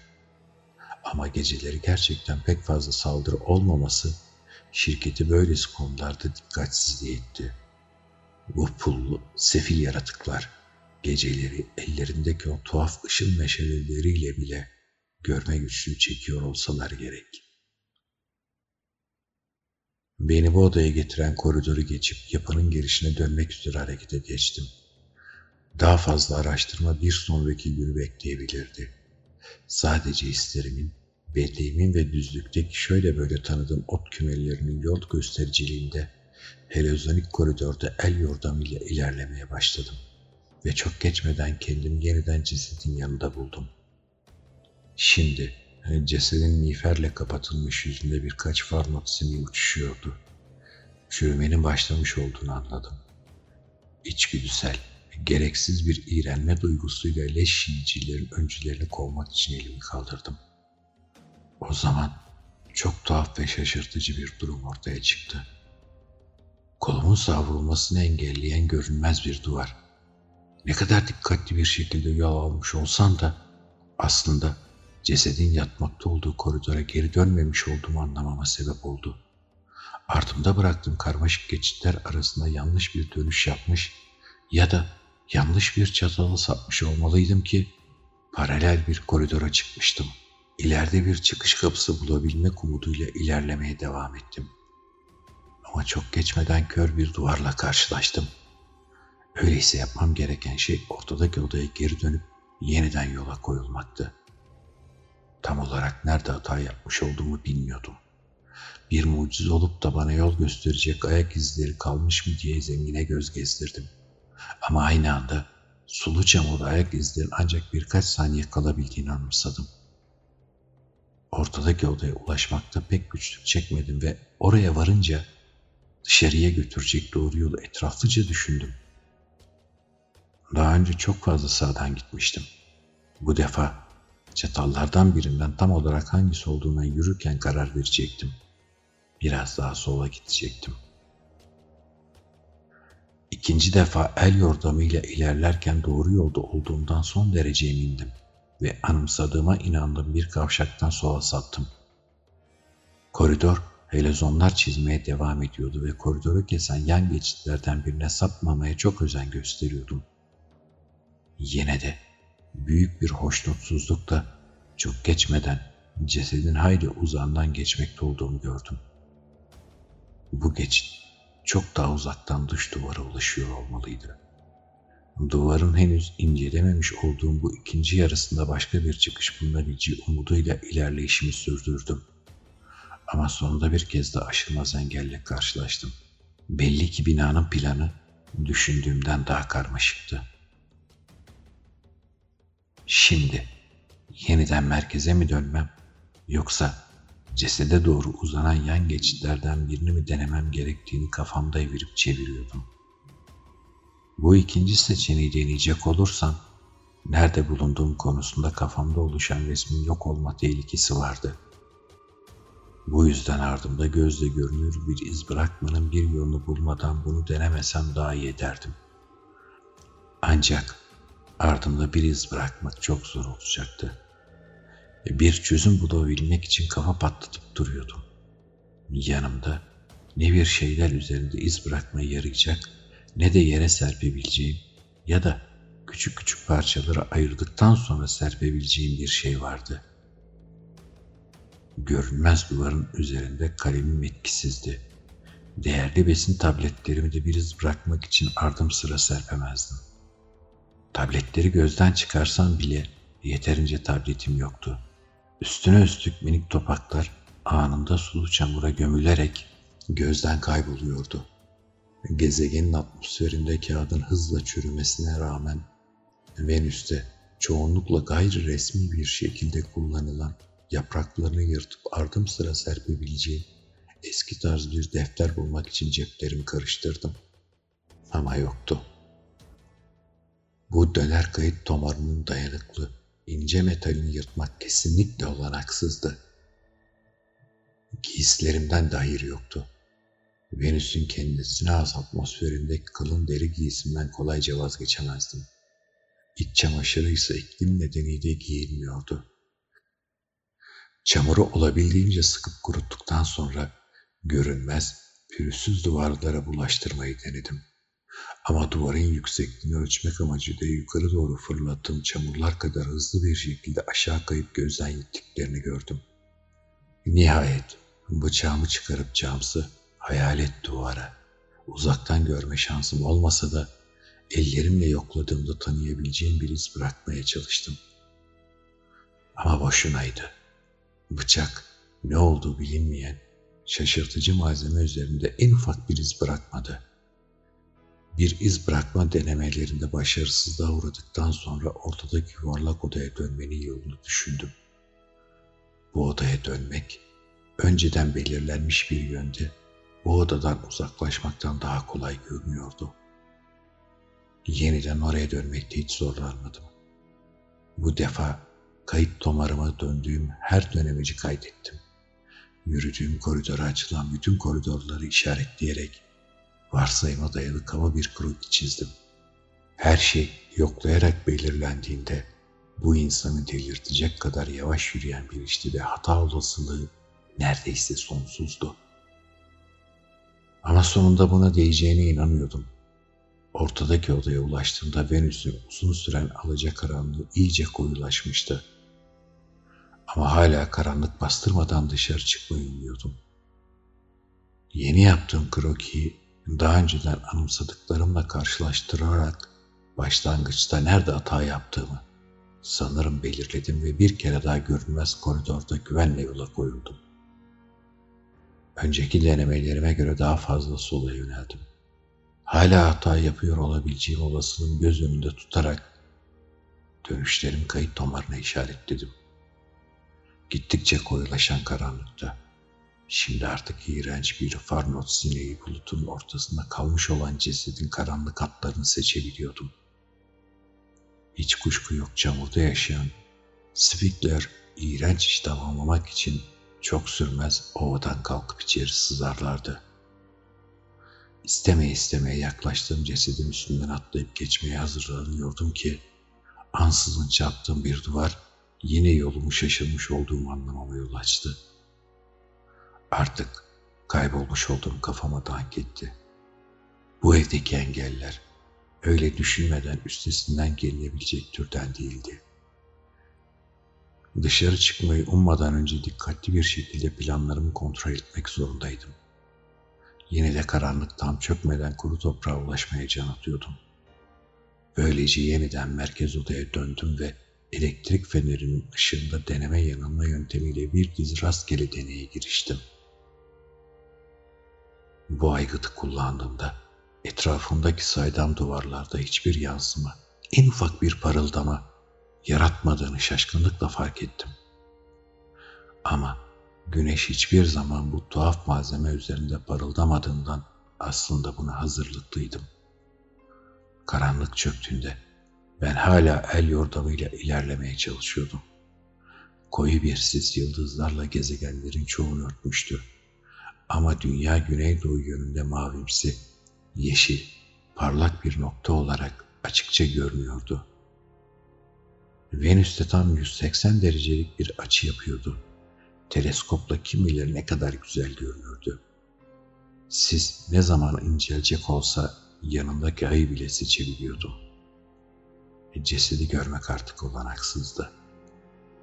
Ama geceleri gerçekten pek fazla saldırı olmaması şirketi böylesi konularda dikkatsizliğe etti. Bu pullu, sefil yaratıklar geceleri ellerindeki o tuhaf ışın meşaleleriyle bile görme güçlüğü çekiyor olsalar gerek. Beni bu odaya getiren koridoru geçip yapının girişine dönmek üzere harekete geçtim. Daha fazla araştırma bir sonraki günü bekleyebilirdi. Sadece hislerimin, belleğimin ve düzlükteki şöyle böyle tanıdığım ot kümelerinin yol göstericiliğinde heliozonik koridorda el yordamıyla ilerlemeye başladım ve çok geçmeden kendimi yeniden cesedin yanında buldum. Şimdi cesedin miğferle kapatılmış yüzünde birkaç far notsimi uçuşuyordu. Çürümenin başlamış olduğunu anladım. İçgüdüsel, gereksiz bir iğrenme duygusuyla leş yiyicilerin öncülerini kovmak için elimi kaldırdım. O zaman çok tuhaf ve şaşırtıcı bir durum ortaya çıktı. Kolumun savrulmasını engelleyen görünmez bir duvar. Ne kadar dikkatli bir şekilde yol almış olsam da aslında cesedin yatmakta olduğu koridora geri dönmemiş olduğumu anlamama sebep oldu. Ardımda bıraktığım karmaşık geçitler arasında yanlış bir dönüş yapmış ya da yanlış bir çatalı sapmış olmalıydım ki paralel bir koridora çıkmıştım. İleride bir çıkış kapısı bulabilmek umuduyla ilerlemeye devam ettim. Ama çok geçmeden kör bir duvarla karşılaştım. Öyleyse yapmam gereken şey ortadaki odaya geri dönüp yeniden yola koyulmaktı. Tam olarak nerede hata yapmış olduğumu bilmiyordum. Bir mucize olup da bana yol gösterecek ayak izleri kalmış mı diye zemine göz gezdirdim. Ama aynı anda sulu çamurda ayak izlerin ancak birkaç saniye kalabildiğini anımsadım. Ortadaki odaya ulaşmakta pek güçlük çekmedim ve oraya varınca dışarıya götürecek doğru yolu etraflıca düşündüm. Daha önce çok fazla sağdan gitmiştim. Bu defa çatallardan birinden tam olarak hangisi olduğuna yürürken karar verecektim. Biraz daha sola gidecektim. İkinci defa el yordamıyla ilerlerken doğru yolda olduğumdan son derece emindim ve anımsadığıma inandığım bir kavşaktan sola sattım. Koridor helezonlar çizmeye devam ediyordu ve koridoru kesen yan geçitlerden birine sapmamaya çok özen gösteriyordum. Yine de büyük bir hoşnutsuzlukla çok geçmeden cesedin hayli uzağından geçmekte olduğumu gördüm. Bu geçit çok daha uzaktan dış duvara ulaşıyor olmalıydı. Duvarın henüz incelememiş olduğum bu ikinci yarısında başka bir çıkış bulunabileceği umuduyla ilerleyişimi sürdürdüm. Ama sonunda bir kez de aşılmaz engelle karşılaştım. Belli ki binanın planı düşündüğümden daha karmaşıktı. Şimdi yeniden merkeze mi dönmem yoksa cesede doğru uzanan yan geçitlerden birini mi denemem gerektiğini kafamda evirip çeviriyordum. Bu ikinci seçeneği deneyecek olursam nerede bulunduğum konusunda kafamda oluşan resmin yok olma tehlikesi vardı. Bu yüzden ardımda gözle görünür bir iz bırakmanın bir yolunu bulmadan bunu denemesem daha iyi ederdim. Ancak ardımda bir iz bırakmak çok zor olacaktı bir çözüm bulabilmek için kafa patlatıp duruyordum. Yanımda ne bir şeyler üzerinde iz bırakmaya yarayacak ne de yere serpebileceğim ya da küçük küçük parçalara ayırdıktan sonra serpebileceğim bir şey vardı. Görünmez duvarın üzerinde kalemim etkisizdi. Değerli besin tabletlerimi de bir iz bırakmak için ardım sıra serpemezdim. Tabletleri gözden çıkarsam bile yeterince tabletim yoktu. Üstüne üstlük minik topaklar anında sulu çamura gömülerek gözden kayboluyordu. Gezegenin atmosferinde kağıdın hızla çürümesine rağmen Venüs'te çoğunlukla gayri resmi bir şekilde kullanılan yapraklarını yırtıp ardım sıra serpebileceğim eski tarz bir defter bulmak için ceplerimi karıştırdım. Ama yoktu. Bu döner kayıt tomarının dayanıklı, ince metalini yırtmak kesinlikle olanaksızdı. Giysilerimden de hayır yoktu. Venüs'ün kendisine az atmosferindeki kalın deri giysimden kolayca vazgeçemezdim. İç çamaşırı ise iklim nedeniyle giyilmiyordu. Çamuru olabildiğince sıkıp kuruttuktan sonra görünmez, pürüzsüz duvarlara bulaştırmayı denedim. Ama duvarın yüksekliğini ölçmek amacıyla yukarı doğru fırlattığım çamurlar kadar hızlı bir şekilde aşağı kayıp gözden gittiklerini gördüm. Nihayet bıçağımı çıkarıp camsı hayalet duvara uzaktan görme şansım olmasa da ellerimle yokladığımda tanıyabileceğim bir iz bırakmaya çalıştım. Ama boşunaydı. Bıçak ne olduğu bilinmeyen şaşırtıcı malzeme üzerinde en ufak bir iz bırakmadı. Bir iz bırakma denemelerinde başarısızlığa uğradıktan sonra ortadaki yuvarlak odaya dönmenin yolunu düşündüm. Bu odaya dönmek, önceden belirlenmiş bir yönde bu odadan uzaklaşmaktan daha kolay görünüyordu. Yeniden oraya dönmekte hiç zorlanmadım. Bu defa kayıt tomarıma döndüğüm her dönemeci kaydettim. Yürüdüğüm koridora açılan bütün koridorları işaretleyerek varsayıma dayalı kaba bir kroki çizdim. Her şey yoklayarak belirlendiğinde bu insanı delirtecek kadar yavaş yürüyen bir işti ve hata olasılığı neredeyse sonsuzdu. Ama sonunda buna değeceğine inanıyordum. Ortadaki odaya ulaştığımda Venüs'ün uzun süren alacakaranlığı iyice koyulaşmıştı. Ama hala karanlık bastırmadan dışarı çıkmayı umuyordum. Yeni yaptığım krokiyi daha önceden anımsadıklarımla karşılaştırarak başlangıçta nerede hata yaptığımı sanırım belirledim ve bir kere daha görünmez koridorda güvenle yola koyuldum. Önceki denemelerime göre daha fazla sola yöneldim. Hala hata yapıyor olabileceğim olasılığını göz önünde tutarak dönüşlerim kayıt damarına işaretledim. Gittikçe koyulaşan karanlıkta Şimdi artık iğrenç bir farnot sineği bulutun ortasında kalmış olan cesedin karanlık hatlarını seçebiliyordum. Hiç kuşku yok çamurda yaşayan Spikler iğrenç iş tamamlamak için çok sürmez ovadan kalkıp içeri sızarlardı. İstemeye istemeye yaklaştığım cesedin üstünden atlayıp geçmeye hazırlanıyordum ki ansızın çarptığım bir duvar yine yolumu şaşırmış olduğumu anlamama yol açtı.'' Artık kaybolmuş olduğum kafama dank etti. Bu evdeki engeller öyle düşünmeden üstesinden gelinebilecek türden değildi. Dışarı çıkmayı ummadan önce dikkatli bir şekilde planlarımı kontrol etmek zorundaydım. Yine de karanlık tam çökmeden kuru toprağa ulaşmaya can atıyordum. Böylece yeniden merkez odaya döndüm ve elektrik fenerinin ışığında deneme yanılma yöntemiyle bir dizi rastgele deneye giriştim.'' Bu aygıtı kullandığımda etrafındaki saydam duvarlarda hiçbir yansıma, en ufak bir parıldama yaratmadığını şaşkınlıkla fark ettim. Ama güneş hiçbir zaman bu tuhaf malzeme üzerinde parıldamadığından aslında buna hazırlıklıydım. Karanlık çöktüğünde ben hala el yordamıyla ilerlemeye çalışıyordum. Koyu bir sis yıldızlarla gezegenlerin çoğunu örtmüştü ama dünya güneydoğu yönünde mavimsi, yeşil, parlak bir nokta olarak açıkça görünüyordu. Venüs'te tam 180 derecelik bir açı yapıyordu. Teleskopla kim bilir ne kadar güzel görünürdü. Siz ne zaman incelecek olsa yanındaki ayı bile seçebiliyordum. E, cesedi görmek artık olanaksızdı.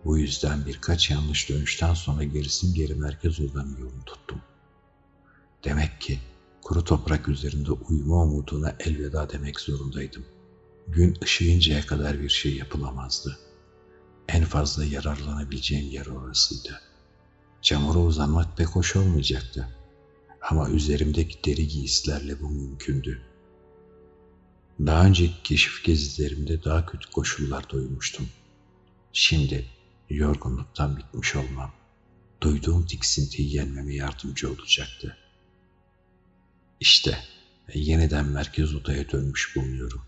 Bu yüzden birkaç yanlış dönüşten sonra gerisin geri merkez odanın yolunu tuttum.'' Demek ki kuru toprak üzerinde uyuma umuduna elveda demek zorundaydım. Gün ışıyıncaya kadar bir şey yapılamazdı. En fazla yararlanabileceğim yer orasıydı. Çamura uzanmak pek hoş olmayacaktı. Ama üzerimdeki deri giysilerle bu mümkündü. Daha önceki keşif gezilerimde daha kötü koşullarda uyumuştum. Şimdi yorgunluktan bitmiş olmam, duyduğum tiksintiyi yenmeme yardımcı olacaktı. İşte yeniden merkez odaya dönmüş bulunuyorum.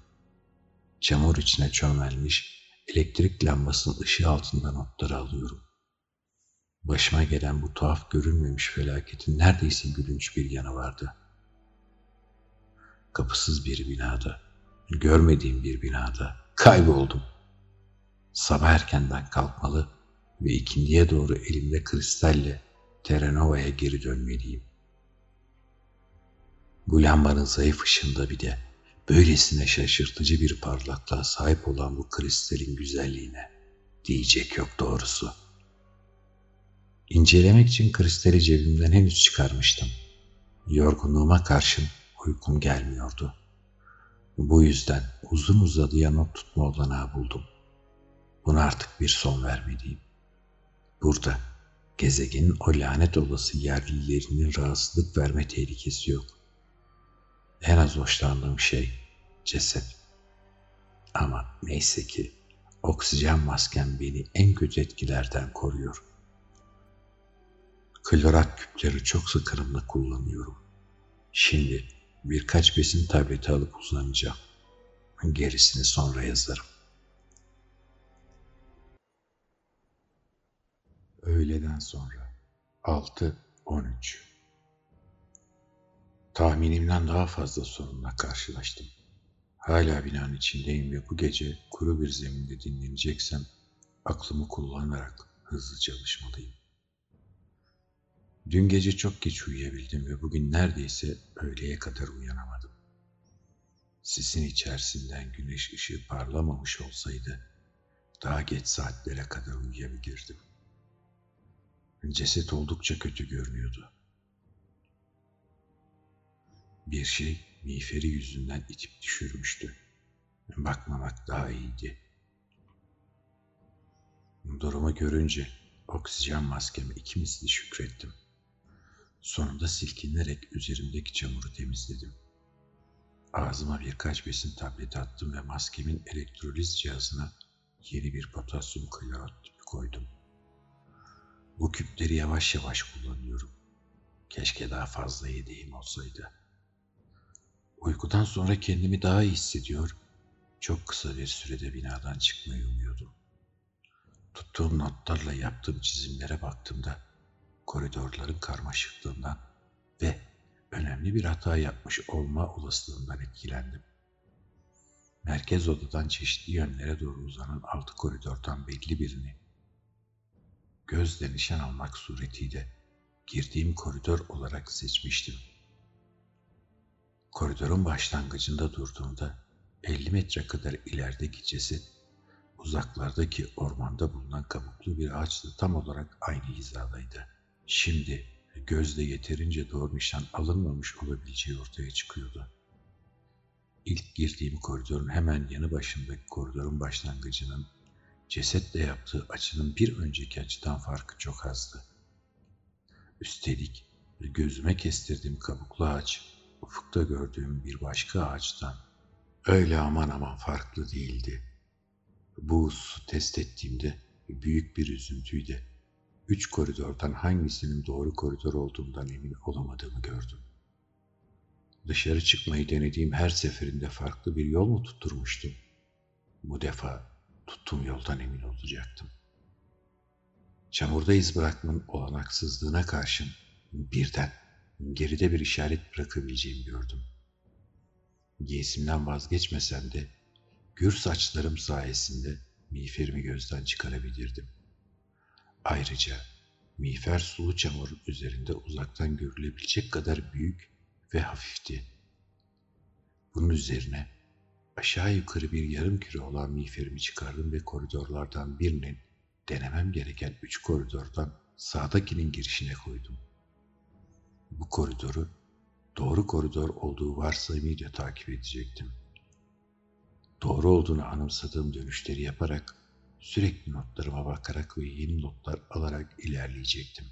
Çamur içine çömelmiş, elektrik lambasının ışığı altında notları alıyorum. Başıma gelen bu tuhaf görülmemiş felaketin neredeyse gülünç bir yanı vardı. Kapısız bir binada, görmediğim bir binada kayboldum. Sabah erkenden kalkmalı ve ikindiye doğru elimde kristalle Terranova'ya geri dönmeliyim. Bu lambanın zayıf ışığında bir de böylesine şaşırtıcı bir parlaklığa sahip olan bu kristalin güzelliğine diyecek yok doğrusu. İncelemek için kristali cebimden henüz çıkarmıştım. Yorgunluğuma karşın uykum gelmiyordu. Bu yüzden uzun uzadıya not tutma olanağı buldum. Buna artık bir son vermeliyim. Burada gezegenin o lanet olası yerlilerinin rahatsızlık verme tehlikesi yok. En az hoşlandığım şey ceset. Ama neyse ki oksijen maskem beni en kötü etkilerden koruyor. Klorat küpleri çok sıkırımla kullanıyorum. Şimdi birkaç besin tableti alıp uzanacağım. Gerisini sonra yazarım. Öğleden sonra 6.13 Tahminimden daha fazla sorunla karşılaştım. Hala binanın içindeyim ve bu gece kuru bir zeminde dinleneceksem aklımı kullanarak hızlı çalışmalıyım. Dün gece çok geç uyuyabildim ve bugün neredeyse öğleye kadar uyanamadım. Sisin içerisinden güneş ışığı parlamamış olsaydı daha geç saatlere kadar uyuyabilirdim. Ceset oldukça kötü görünüyordu. Bir şey miğferi yüzünden itip düşürmüştü. Bakmamak daha iyiydi. Durumu görünce oksijen maskeme iki misli şükrettim. Sonunda silkinerek üzerimdeki çamuru temizledim. Ağzıma birkaç besin tableti attım ve maskemin elektroliz cihazına yeni bir potasyum klorat tüpü koydum. Bu küpleri yavaş yavaş kullanıyorum. Keşke daha fazla yediğim olsaydı. Uykudan sonra kendimi daha iyi hissediyor, çok kısa bir sürede binadan çıkmayı umuyordum. Tuttuğum notlarla yaptığım çizimlere baktığımda koridorların karmaşıklığından ve önemli bir hata yapmış olma olasılığından etkilendim. Merkez odadan çeşitli yönlere doğru uzanan altı koridordan belli birini gözle nişan almak suretiyle girdiğim koridor olarak seçmiştim. Koridorun başlangıcında durduğumda 50 metre kadar ilerideki ceset uzaklardaki ormanda bulunan kabuklu bir ağaçla tam olarak aynı hizadaydı. Şimdi gözle yeterince doğru nişan alınmamış olabileceği ortaya çıkıyordu. İlk girdiğim koridorun hemen yanı başındaki koridorun başlangıcının cesetle yaptığı açının bir önceki açıdan farkı çok azdı. Üstelik gözüme kestirdiğim kabuklu ağaç, ufukta gördüğüm bir başka ağaçtan öyle aman aman farklı değildi. Bu hususu test ettiğimde büyük bir üzüntüydü. Üç koridordan hangisinin doğru koridor olduğundan emin olamadığımı gördüm. Dışarı çıkmayı denediğim her seferinde farklı bir yol mu tutturmuştum? Bu defa tuttuğum yoldan emin olacaktım. Çamurda iz bırakmanın olanaksızlığına karşın birden geride bir işaret bırakabileceğimi gördüm. Giysimden vazgeçmesem de gür saçlarım sayesinde miğferimi gözden çıkarabilirdim. Ayrıca miğfer sulu çamur üzerinde uzaktan görülebilecek kadar büyük ve hafifti. Bunun üzerine aşağı yukarı bir yarım kilo olan miğferimi çıkardım ve koridorlardan birinin denemem gereken üç koridordan sağdakinin girişine koydum. Bu koridoru doğru koridor olduğu varsayımıyla takip edecektim. Doğru olduğunu anımsadığım dönüşleri yaparak Sürekli notlarıma bakarak ve yeni notlar alarak ilerleyecektim.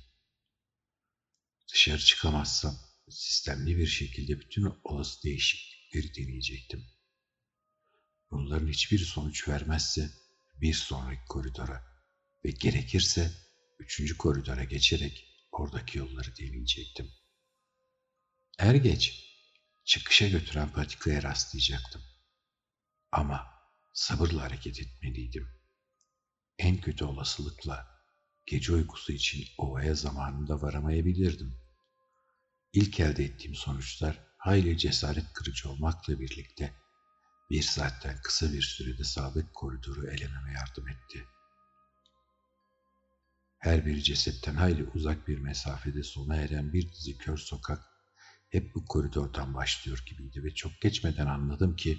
Dışarı çıkamazsam sistemli bir şekilde bütün olası değişiklikleri deneyecektim. Bunların hiçbir sonuç vermezse bir sonraki koridora ve gerekirse üçüncü koridora geçerek oradaki yolları deneyecektim. Er geç çıkışa götüren patikaya rastlayacaktım. Ama sabırla hareket etmeliydim. En kötü olasılıkla gece uykusu için ovaya zamanında varamayabilirdim. İlk elde ettiğim sonuçlar hayli cesaret kırıcı olmakla birlikte bir saatten kısa bir sürede sabit koridoru elememe yardım etti. Her bir cesetten hayli uzak bir mesafede sona eren bir dizi kör sokak hep bu koridordan başlıyor gibiydi ve çok geçmeden anladım ki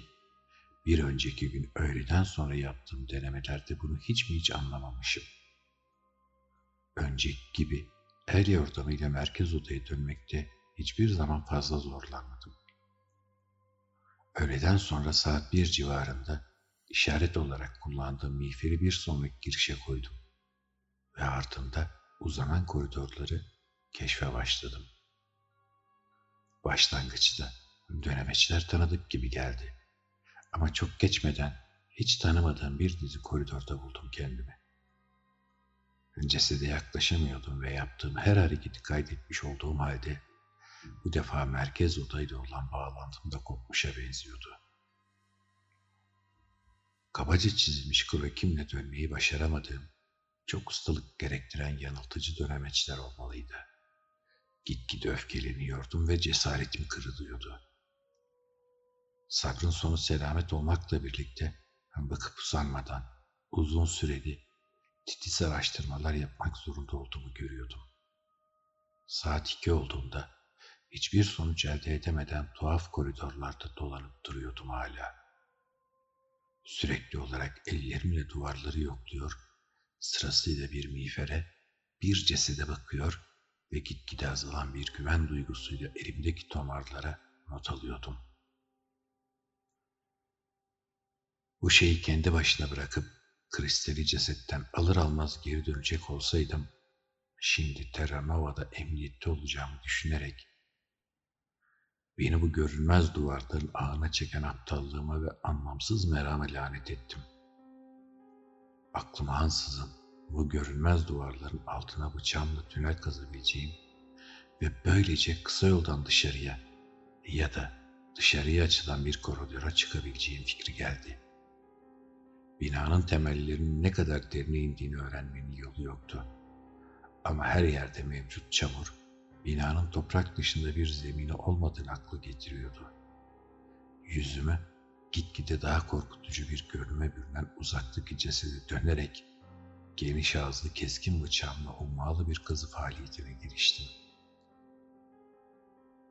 bir önceki gün öğleden sonra yaptığım denemelerde bunu hiç mi hiç anlamamışım. Önceki gibi er yordamıyla merkez odaya dönmekte hiçbir zaman fazla zorlanmadım. Öğleden sonra saat bir civarında işaret olarak kullandığım miğferi bir sonraki girişe koydum ve ardında uzanan koridorları keşfe başladım. Başlangıçta dönemeçler tanıdık gibi geldi. Ama çok geçmeden hiç tanımadığım bir dizi koridorda buldum kendimi. Öncesi de yaklaşamıyordum ve yaptığım her hareketi kaydetmiş olduğum halde bu defa merkez odayla olan bağlantım da kopmuşa benziyordu. Kabaca çizilmiş krokimle dönmeyi başaramadığım, çok ustalık gerektiren yanıltıcı dönemeçler olmalıydı. Gitgide öfkeleniyordum ve cesaretim kırılıyordu. Sabrın sonu selamet olmakla birlikte bakıp usanmadan uzun süreli titiz araştırmalar yapmak zorunda olduğumu görüyordum. Saat iki olduğunda hiçbir sonuç elde edemeden tuhaf koridorlarda dolanıp duruyordum hala. Sürekli olarak ellerimle duvarları yokluyor, sırasıyla bir miğfere, bir cesede bakıyor ve gitgide azalan bir güven duygusuyla elimdeki tomarlara not alıyordum. Bu şeyi kendi başına bırakıp kristali cesetten alır almaz geri dönecek olsaydım, şimdi Terra Nova'da emniyette olacağımı düşünerek beni bu görünmez duvarların ağına çeken aptallığıma ve anlamsız merame lanet ettim. Aklıma ansızın bu görünmez duvarların altına bıçağımla tünel kazabileceğim ve böylece kısa yoldan dışarıya ya da dışarıya açılan bir koridora çıkabileceğim fikri geldi. Binanın temellerinin ne kadar derine indiğini öğrenmenin yolu yoktu. Ama her yerde mevcut çamur, binanın toprak dışında bir zemini olmadığını aklı getiriyordu. Yüzüme gitgide daha korkutucu bir görünüme bürünen uzaktaki cesedi dönerek geniş ağızlı keskin bıçağımla ummalı bir kazı faaliyetine giriştim.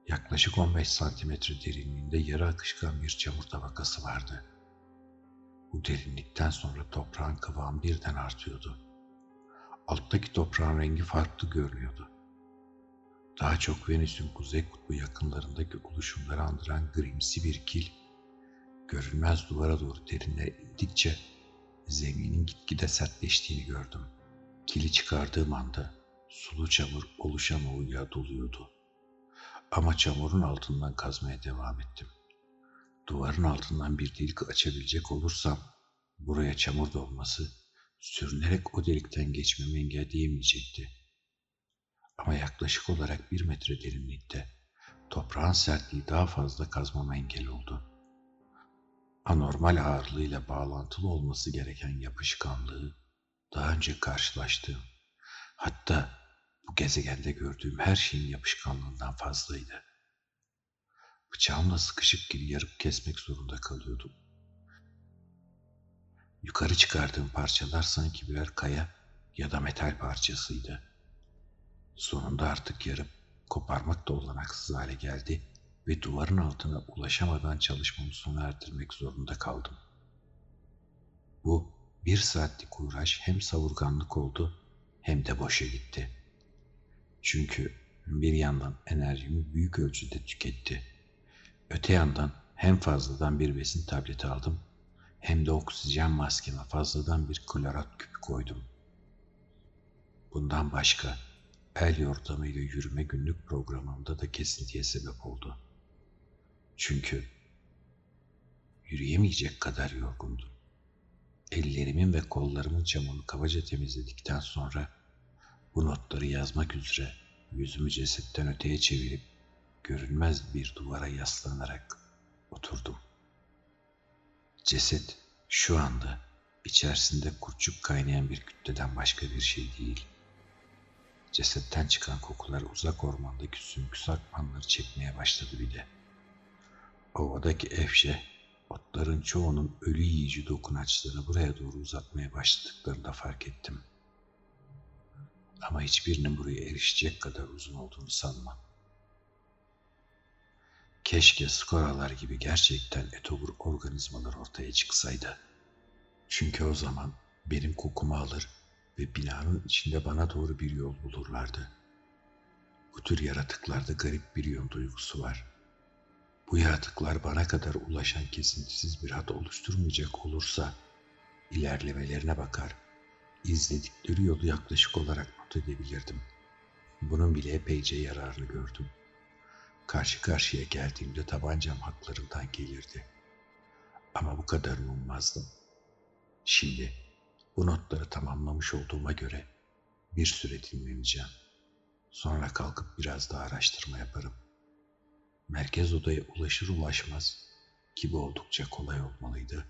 Yaklaşık 15 santimetre derinliğinde yarı akışkan bir çamur tabakası vardı. Bu derinlikten sonra toprağın kıvamı birden artıyordu. Alttaki toprağın rengi farklı görünüyordu. Daha çok Venüs'ün kuzey kutbu yakınlarındaki oluşumları andıran grimsi bir kil, görünmez duvara doğru derinlere indikçe zeminin gitgide sertleştiğini gördüm. Kili çıkardığım anda sulu çamur oluşan oğuya doluyordu. Ama çamurun altından kazmaya devam ettim. Duvarın altından bir delik açabilecek olursam buraya çamur dolması sürünerek o delikten geçmemi engelleyemeyecekti. Ama yaklaşık olarak bir metre derinlikte toprağın sertliği daha fazla kazmama engel oldu anormal ağırlığıyla bağlantılı olması gereken yapışkanlığı daha önce karşılaştığım, hatta bu gezegende gördüğüm her şeyin yapışkanlığından fazlaydı. Bıçağımla sıkışık gibi yarıp kesmek zorunda kalıyordum. Yukarı çıkardığım parçalar sanki birer kaya ya da metal parçasıydı. Sonunda artık yarıp koparmak da olanaksız hale geldi ve duvarın altına ulaşamadan çalışmamı sona erdirmek zorunda kaldım. Bu bir saatlik uğraş hem savurganlık oldu hem de boşa gitti. Çünkü bir yandan enerjimi büyük ölçüde tüketti. Öte yandan hem fazladan bir besin tableti aldım hem de oksijen maskeme fazladan bir klorat küpü koydum. Bundan başka el yordamıyla yürüme günlük programımda da kesintiye sebep oldu. Çünkü yürüyemeyecek kadar yorgundum. Ellerimin ve kollarımın camını kabaca temizledikten sonra bu notları yazmak üzere yüzümü cesetten öteye çevirip görünmez bir duvara yaslanarak oturdum. Ceset şu anda içerisinde kurçuk kaynayan bir kütleden başka bir şey değil. Cesetten çıkan kokular uzak ormandaki sümbü sakmanları çekmeye başladı bile. Ovadaki efşe, otların çoğunun ölü yiyici dokunaçlarını buraya doğru uzatmaya başladıklarını da fark ettim. Ama hiçbirinin buraya erişecek kadar uzun olduğunu sanmam. Keşke skoralar gibi gerçekten etobur organizmalar ortaya çıksaydı. Çünkü o zaman benim kokumu alır ve binanın içinde bana doğru bir yol bulurlardı. Bu tür yaratıklarda garip bir yön duygusu var. Bu yaratıklar bana kadar ulaşan kesintisiz bir hat oluşturmayacak olursa ilerlemelerine bakar, izledikleri yolu yaklaşık olarak not edebilirdim. Bunun bile epeyce yararını gördüm. Karşı karşıya geldiğimde tabancam haklarından gelirdi. Ama bu kadar ummazdım. Şimdi bu notları tamamlamış olduğuma göre bir süre dinleneceğim. Sonra kalkıp biraz daha araştırma yaparım. Merkez odaya ulaşır ulaşmaz ki bu oldukça kolay olmalıydı.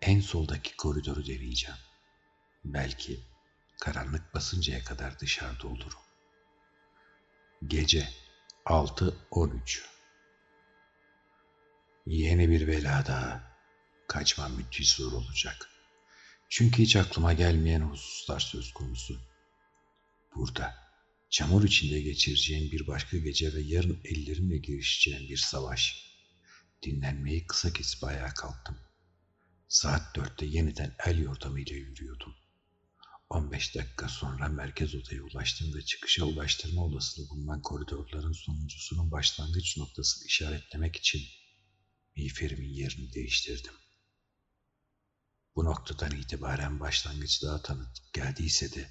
En soldaki koridoru deneyeceğim. Belki karanlık basıncaya kadar dışarıda olurum. Gece 6-13 Yeni bir bela daha. Kaçmam müthiş zor olacak. Çünkü hiç aklıma gelmeyen hususlar söz konusu. Burada, çamur içinde geçireceğim bir başka gece ve yarın ellerimle girişeceğim bir savaş. Dinlenmeyi kısa kesip ayağa kalktım. Saat dörtte yeniden el yordamıyla yürüyordum. 15 dakika sonra merkez odaya ulaştım ve çıkışa ulaştırma olasılığı bulunan koridorların sonuncusunun başlangıç noktasını işaretlemek için miğferimin yerini değiştirdim. Bu noktadan itibaren başlangıç daha tanıdık geldiyse de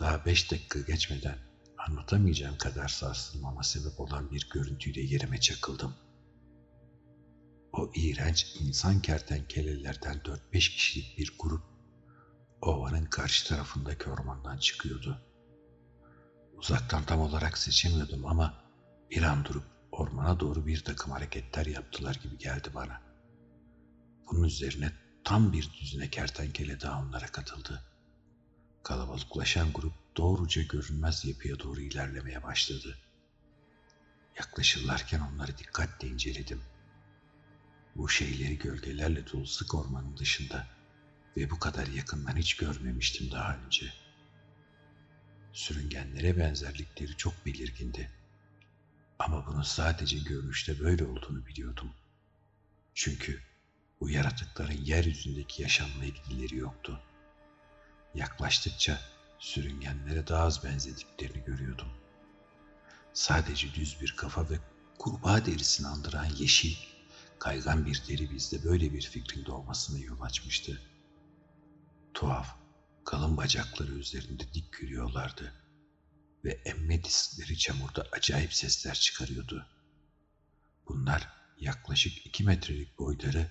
daha beş dakika geçmeden anlatamayacağım kadar sarsılmama sebep olan bir görüntüyle yerime çakıldım. O iğrenç insan kertenkelelerden dört beş kişilik bir grup ovanın karşı tarafındaki ormandan çıkıyordu. Uzaktan tam olarak seçemiyordum ama bir an durup ormana doğru bir takım hareketler yaptılar gibi geldi bana. Bunun üzerine tam bir düzine kertenkele daha onlara katıldı. Kalabalıklaşan grup doğruca görünmez yapıya doğru ilerlemeye başladı. Yaklaşırlarken onları dikkatle inceledim. Bu şeyleri gölgelerle dolu sık ormanın dışında ve bu kadar yakından hiç görmemiştim daha önce. Sürüngenlere benzerlikleri çok belirgindi. Ama bunun sadece görünüşte böyle olduğunu biliyordum. Çünkü bu yaratıkların yeryüzündeki yaşamla ilgileri yoktu. Yaklaştıkça sürüngenlere daha az benzediklerini görüyordum. Sadece düz bir kafa ve kurbağa derisini andıran yeşil, kaygan bir deri bizde böyle bir fikrin doğmasına yol açmıştı. Tuhaf, kalın bacakları üzerinde dik yürüyorlardı ve emme diskleri çamurda acayip sesler çıkarıyordu. Bunlar yaklaşık iki metrelik boyları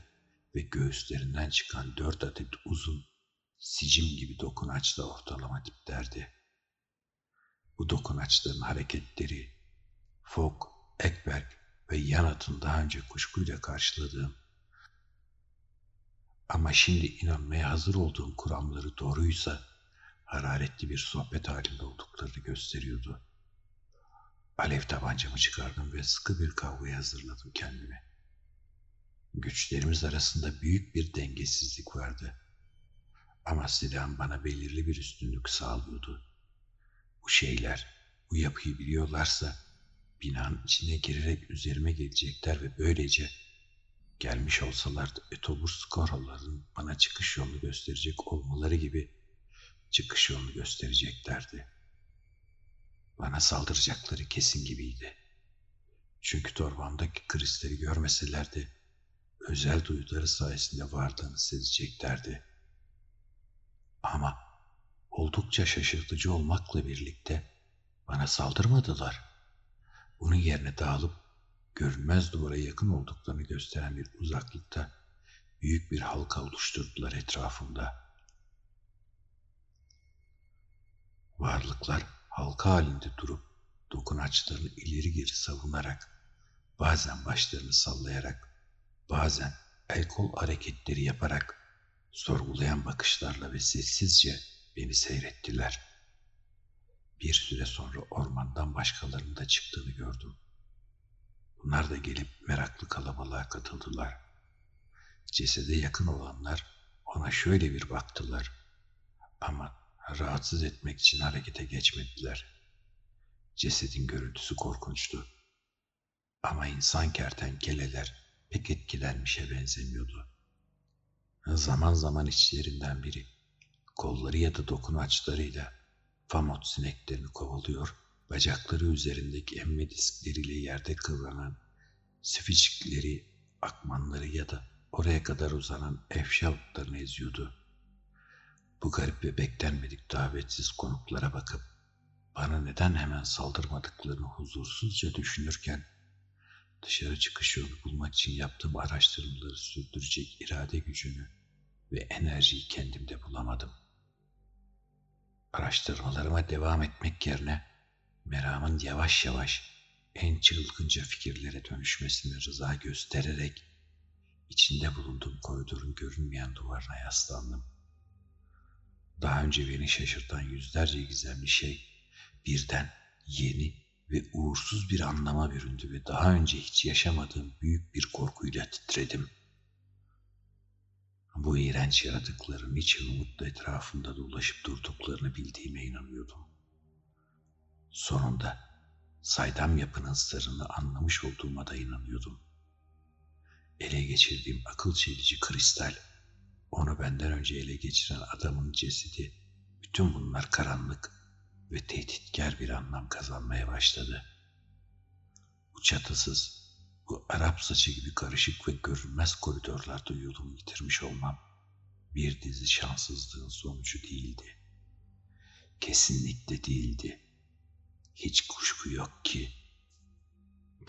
ve göğüslerinden çıkan dört adet uzun, sicim gibi dokunaçla ortalama tiplerdi. Bu dokunaçların hareketleri, Fogg, Ekberg ve Yanat'ın daha önce kuşkuyla karşıladığım ama şimdi inanmaya hazır olduğum kuramları doğruysa hararetli bir sohbet halinde olduklarını gösteriyordu. Alev tabancamı çıkardım ve sıkı bir kavgaya hazırladım kendimi. Güçlerimiz arasında büyük bir dengesizlik vardı. Ama silahım bana belirli bir üstünlük sağlıyordu. Bu şeyler, bu yapıyı biliyorlarsa binanın içine girerek üzerime gelecekler ve böylece gelmiş olsalardı etobur skoroların bana çıkış yolunu gösterecek olmaları gibi çıkış yolunu göstereceklerdi. Bana saldıracakları kesin gibiydi. Çünkü torbamdaki kristali görmeselerdi özel duyuları sayesinde varlığını sezeceklerdi. Ama oldukça şaşırtıcı olmakla birlikte bana saldırmadılar. Bunun yerine dağılıp görünmez duvara yakın olduklarını gösteren bir uzaklıkta büyük bir halka oluşturdular etrafımda. Varlıklar halka halinde durup dokunaçlarını ileri geri savunarak, bazen başlarını sallayarak, bazen el kol hareketleri yaparak, sorgulayan bakışlarla ve sessizce beni seyrettiler. Bir süre sonra ormandan başkalarının da çıktığını gördüm. Bunlar da gelip meraklı kalabalığa katıldılar. Cesede yakın olanlar ona şöyle bir baktılar. Ama rahatsız etmek için harekete geçmediler. Cesedin görüntüsü korkunçtu. Ama insan kertenkeleler pek etkilenmişe benzemiyordu. Zaman zaman içlerinden biri kolları ya da dokunaçlarıyla famot sineklerini kovalıyor, bacakları üzerindeki emme diskleriyle yerde kıvranan sificikleri, akmanları ya da oraya kadar uzanan efşa eziyordu. Bu garip ve beklenmedik davetsiz konuklara bakıp bana neden hemen saldırmadıklarını huzursuzca düşünürken dışarı çıkış yolu bulmak için yaptığım araştırmaları sürdürecek irade gücünü ve enerjiyi kendimde bulamadım. Araştırmalarıma devam etmek yerine meramın yavaş yavaş en çılgınca fikirlere dönüşmesine rıza göstererek içinde bulunduğum koridorun görünmeyen duvarına yaslandım. Daha önce beni şaşırtan yüzlerce gizemli şey birden yeni ve uğursuz bir anlama büründü ve daha önce hiç yaşamadığım büyük bir korkuyla titredim. Bu iğrenç yaratıkların için umutla etrafımda dolaşıp durduklarını bildiğime inanıyordum. Sonunda saydam yapının sırrını anlamış olduğuma da inanıyordum. Ele geçirdiğim akıl çelici kristal, onu benden önce ele geçiren adamın cesedi, bütün bunlar karanlık ve tehditkar bir anlam kazanmaya başladı. Bu çatısız, bu Arap saçı gibi karışık ve görünmez koridorlarda yolumu yitirmiş olmam bir dizi şanssızlığın sonucu değildi. Kesinlikle değildi. Hiç kuşku yok ki.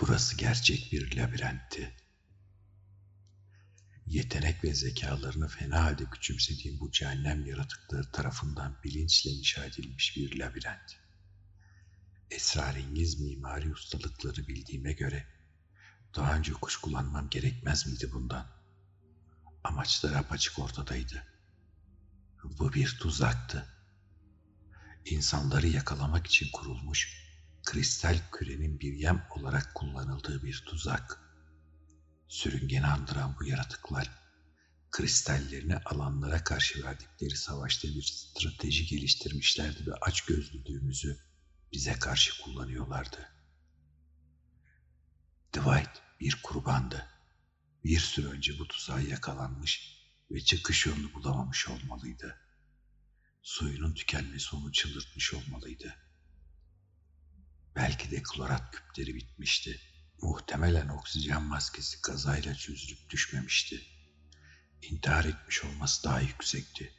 Burası gerçek bir labirentti. Yetenek ve zekalarını fena halde küçümsediğim bu cehennem yaratıkları tarafından bilinçle inşa edilmiş bir labirent. Esrarengiz mimari ustalıkları bildiğime göre daha önce kuşkulanmam gerekmez miydi bundan? Amaçları apaçık ortadaydı. Bu bir tuzaktı. İnsanları yakalamak için kurulmuş, kristal kürenin bir yem olarak kullanıldığı bir tuzak. Sürüngeni andıran bu yaratıklar, kristallerini alanlara karşı verdikleri savaşta bir strateji geliştirmişlerdi ve aç gözlülüğümüzü bize karşı kullanıyorlardı. Dwight bir kurbandı. Bir süre önce bu tuzağa yakalanmış ve çıkış yolunu bulamamış olmalıydı. Suyunun tükenmesi onu çıldırtmış olmalıydı. Belki de klorat küpleri bitmişti. Muhtemelen oksijen maskesi kazayla çözülüp düşmemişti. İntihar etmiş olması daha yüksekti.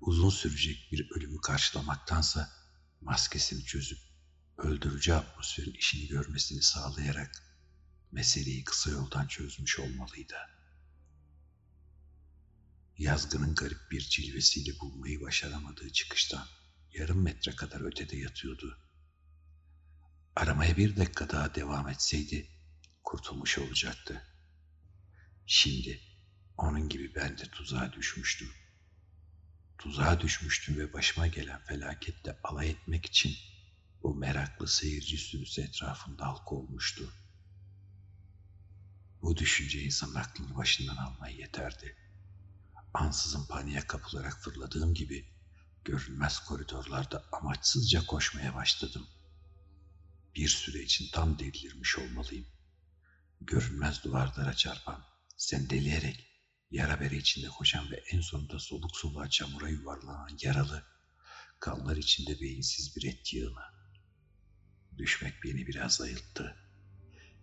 Uzun sürecek bir ölümü karşılamaktansa maskesini çözüp öldürücü atmosferin işini görmesini sağlayarak meseleyi kısa yoldan çözmüş olmalıydı. Yazgının garip bir cilvesiyle bulmayı başaramadığı çıkıştan yarım metre kadar ötede yatıyordu. Aramaya bir dakika daha devam etseydi kurtulmuş olacaktı. Şimdi onun gibi ben de tuzağa düşmüştüm. Tuzağa düşmüştüm ve başıma gelen felaketle alay etmek için bu meraklı seyirci sürüsü etrafında halk olmuştu. Bu düşünce insanın aklını başından almaya yeterdi. Ansızın paniğe kapılarak fırladığım gibi görünmez koridorlarda amaçsızca koşmaya başladım. Bir süre için tam delirmiş olmalıyım. Görünmez duvarlara çarpan, sendeleyerek, yara bere içinde koşan ve en sonunda soluk soluğa çamura yuvarlanan yaralı, kanlar içinde beyinsiz bir et yığını. Düşmek beni biraz ayılttı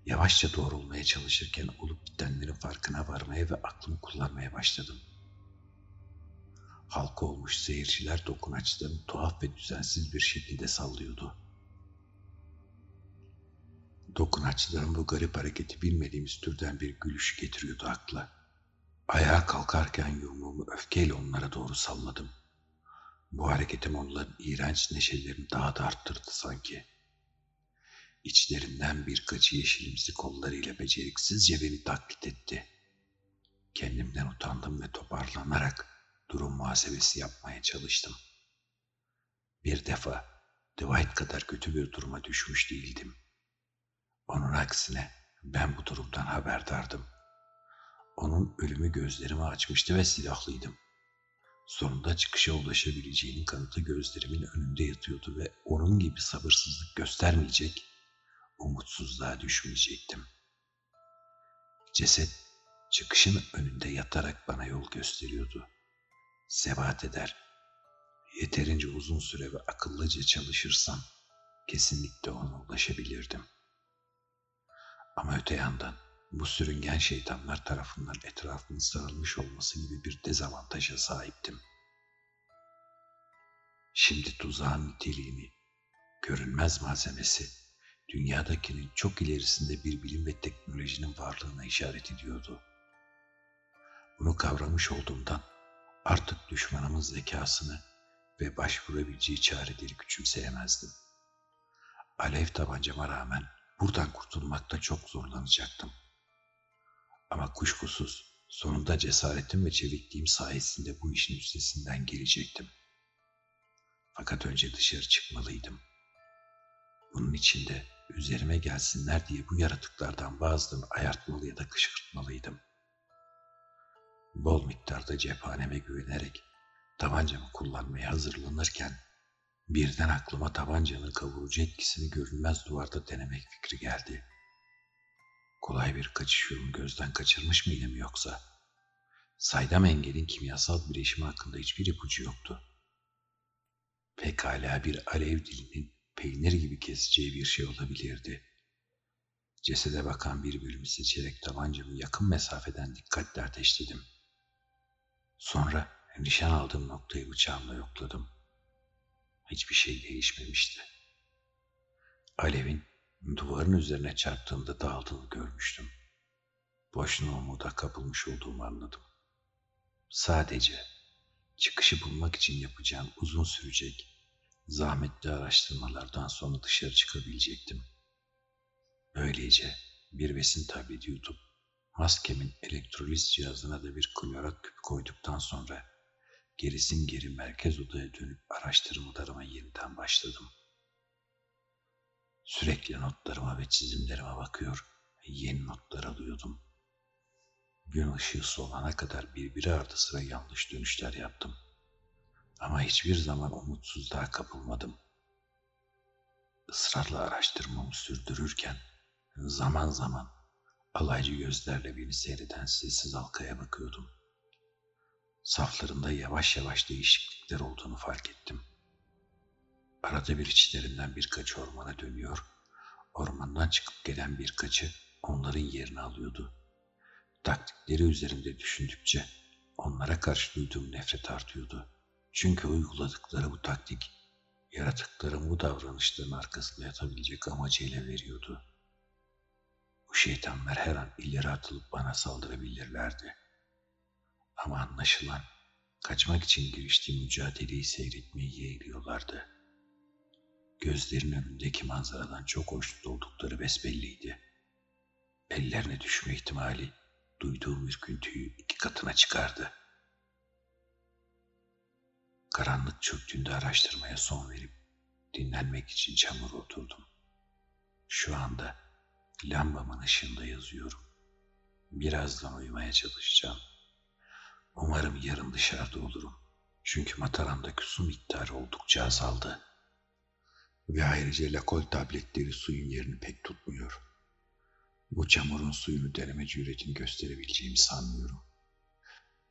Yavaşça doğrulmaya çalışırken olup bitenlerin farkına varmaya ve aklımı kullanmaya başladım. Halka olmuş seyirciler dokunaçlarını tuhaf ve düzensiz bir şekilde sallıyordu. Dokunaçların bu garip hareketi bilmediğimiz türden bir gülüş getiriyordu akla. Ayağa kalkarken yumruğumu öfkeyle onlara doğru salladım. Bu hareketim onların iğrenç neşelerini daha da arttırdı sanki. İçlerinden birkaçı yeşilimsi kollarıyla beceriksizce beni taklit etti. Kendimden utandım ve toparlanarak durum muhasebesi yapmaya çalıştım. Bir defa Dwight kadar kötü bir duruma düşmüş değildim. Onun aksine ben bu durumdan haberdardım. Onun ölümü gözlerimi açmıştı ve silahlıydım. Sonunda çıkışa ulaşabileceğinin kanıtı gözlerimin önünde yatıyordu ve onun gibi sabırsızlık göstermeyecek, umutsuzluğa düşmeyecektim. Ceset çıkışın önünde yatarak bana yol gösteriyordu. Sebat eder. Yeterince uzun süre ve akıllıca çalışırsam kesinlikle ona ulaşabilirdim. Ama öte yandan bu sürüngen şeytanlar tarafından etrafımın sarılmış olması gibi bir dezavantaja sahiptim. Şimdi tuzağın niteliğini, görünmez malzemesi, dünyadakinin çok ilerisinde bir bilim ve teknolojinin varlığına işaret ediyordu. Bunu kavramış olduğumdan artık düşmanımın zekasını ve başvurabileceği çareleri küçümseyemezdim. Alev tabancama rağmen buradan kurtulmakta çok zorlanacaktım. Ama kuşkusuz sonunda cesaretim ve çevikliğim sayesinde bu işin üstesinden gelecektim. Fakat önce dışarı çıkmalıydım. Bunun için de üzerime gelsinler diye bu yaratıklardan bazılarını ayartmalı ya da kışkırtmalıydım. Bol miktarda cephaneme güvenerek tabancamı kullanmaya hazırlanırken birden aklıma tabancanın kavurucu etkisini görünmez duvarda denemek fikri geldi. Kolay bir kaçış yolunu gözden kaçırmış mıydım yoksa? Saydam engelin kimyasal bileşimi hakkında hiçbir ipucu yoktu. Pekala bir alev dilinin peynir gibi keseceği bir şey olabilirdi. Cesede bakan bir bölümü seçerek tabancamı yakın mesafeden dikkatle ateşledim. Sonra nişan aldığım noktayı bıçağımla yokladım. Hiçbir şey değişmemişti. Alevin duvarın üzerine çarptığında dağıldığını görmüştüm. Boşuna umuda kapılmış olduğumu anladım. Sadece çıkışı bulmak için yapacağım uzun sürecek, zahmetli araştırmalardan sonra dışarı çıkabilecektim. Böylece bir besin tableti yutup maskemin elektroliz cihazına da bir klorat küp koyduktan sonra gerisin geri merkez odaya dönüp araştırmalarıma yeniden başladım. Sürekli notlarıma ve çizimlerime bakıyor, yeni notlar alıyordum. Gün ışığı solana kadar birbiri ardı sıra yanlış dönüşler yaptım. Ama hiçbir zaman umutsuzluğa kapılmadım. Israrla araştırmamı sürdürürken zaman zaman alaycı gözlerle beni seyreden sessiz halkaya bakıyordum. Saflarında yavaş yavaş değişiklikler olduğunu fark ettim. Arada bir içlerinden birkaçı ormana dönüyor, ormandan çıkıp gelen birkaçı onların yerini alıyordu. Taktikleri üzerinde düşündükçe onlara karşı duyduğum nefret artıyordu. Çünkü uyguladıkları bu taktik, yaratıkların bu davranışların arkasında yatabilecek amacıyla veriyordu. Bu şeytanlar her an ileri atılıp bana saldırabilirlerdi. Ama anlaşılan kaçmak için giriştiğim mücadeleyi seyretmeyi yeğliyorlardı. Gözlerin önündeki manzaradan çok hoşnut oldukları besbelliydi. Ellerine düşme ihtimali duyduğum ürküntüyü iki katına çıkardı. Karanlık çöktüğünde araştırmaya son verip dinlenmek için çamur oturdum. Şu anda lambamın ışığında yazıyorum. Birazdan uyumaya çalışacağım. Umarım yarın dışarıda olurum. Çünkü mataramdaki su miktarı oldukça azaldı. Ve ayrıca lakol tabletleri suyun yerini pek tutmuyor. Bu çamurun suyunu deneme cüretini gösterebileceğimi sanmıyorum.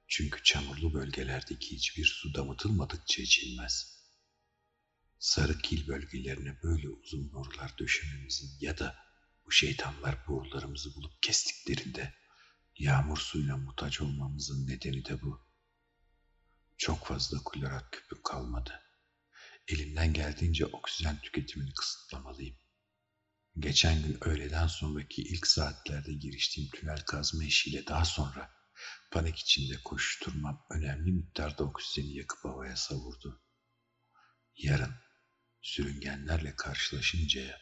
Çünkü çamurlu bölgelerdeki hiçbir su damıtılmadıkça içilmez. Sarı kil bölgelerine böyle uzun borular döşememizin ya da Bu şeytanlar borularımızı bulup kestiklerinde yağmur suyuna muhtaç olmamızın nedeni de bu. Çok fazla klorat küpü kalmadı. Elimden geldiğince oksijen tüketimini kısıtlamalıyım. Geçen gün öğleden sonraki ilk saatlerde giriştiğim tünel kazma işiyle daha sonra panik içinde koşturmam önemli miktarda oksijeni yakıp havaya savurdu. Yarın sürüngenlerle karşılaşıncaya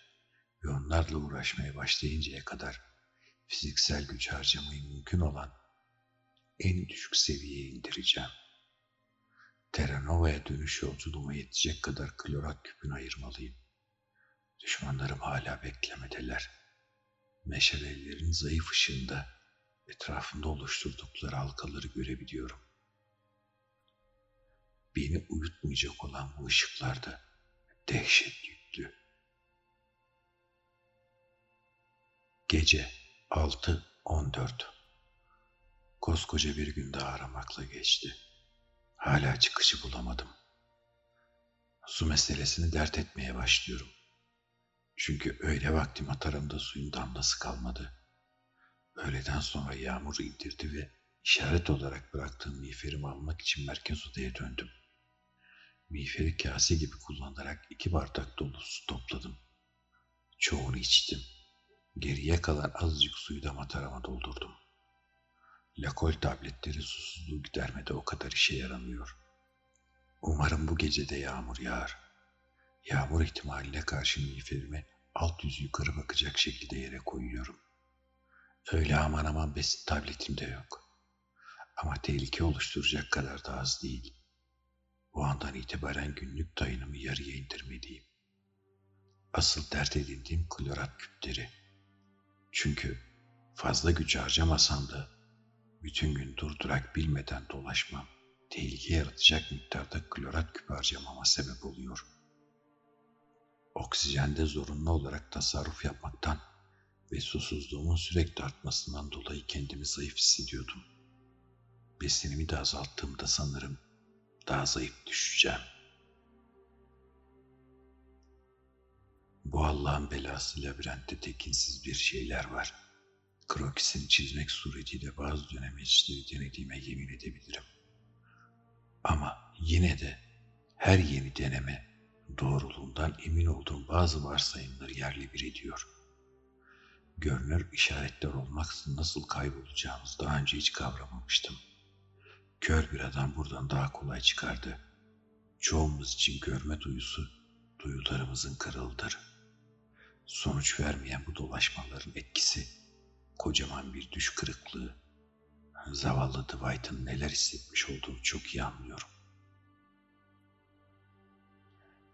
ve onlarla uğraşmaya başlayıncaya kadar fiziksel güç harcamayı mümkün olan en düşük seviyeye indireceğim. Terranova'ya dönüş yolculuğuma yetecek kadar klorat küpünü ayırmalıyım. Düşmanlarım hala beklemedeler. Meşalelerin zayıf ışığında etrafında oluşturdukları halkaları görebiliyorum. Beni uyutmayacak olan bu ışıklarda dehşet yüklü. Gece 6.14 Koskoca bir gün daha aramakla geçti. Hala çıkışı bulamadım. Su meselesini dert etmeye başlıyorum. Çünkü öyle vaktim atarımda suyun damlası kalmadı. Öğleden sonra yağmur indirdi ve işaret olarak bıraktığım miğferimi almak için merkez odaya döndüm. Miğferi kase gibi kullanarak iki bardak dolu su topladım. Çoğunu içtim. Geriye kalan azıcık suyu da matarama doldurdum. Lakol tabletleri susuzluğu gidermede o kadar işe yaramıyor. Umarım bu gece de yağmur yağar. Yağmur ihtimaline karşı miğferimi alt yüzü yukarı bakacak şekilde yere koyuyorum. Öyle aman aman besin tabletim de yok. Ama tehlike oluşturacak kadar da az değil. Bu andan itibaren günlük dayınımı yarıya indirmeliyim. Asıl dert edindiğim klorat küpleri. Çünkü fazla güç harcamasam da bütün gün durdurak bilmeden dolaşmam tehlike yaratacak miktarda klorat küp harcamama sebep oluyor. Oksijende zorunlu olarak tasarruf yapmaktan ve susuzluğumun sürekli artmasından dolayı kendimi zayıf hissediyordum. Besinimi de azalttığımda sanırım daha zayıf düşeceğim. Bu Allah'ın belası labirentte tekinsiz bir şeyler var. Krokisini çizmek suretiyle bazı dönemeçleri denediğime yemin edebilirim. Ama yine de her yeni deneme doğruluğundan emin olduğum bazı varsayımları yerli bir ediyor. Görünür işaretler olmaksızın nasıl kaybolacağımızı daha önce hiç kavramamıştım. Kör bir adam buradan daha kolay çıkardı. Çoğumuz için görme duyusu duyularımızın kırıldır. Sonuç vermeyen bu dolaşmaların etkisi kocaman bir düş kırıklığı. Zavallı Dwight'ın neler hissetmiş olduğunu çok iyi anlıyorum.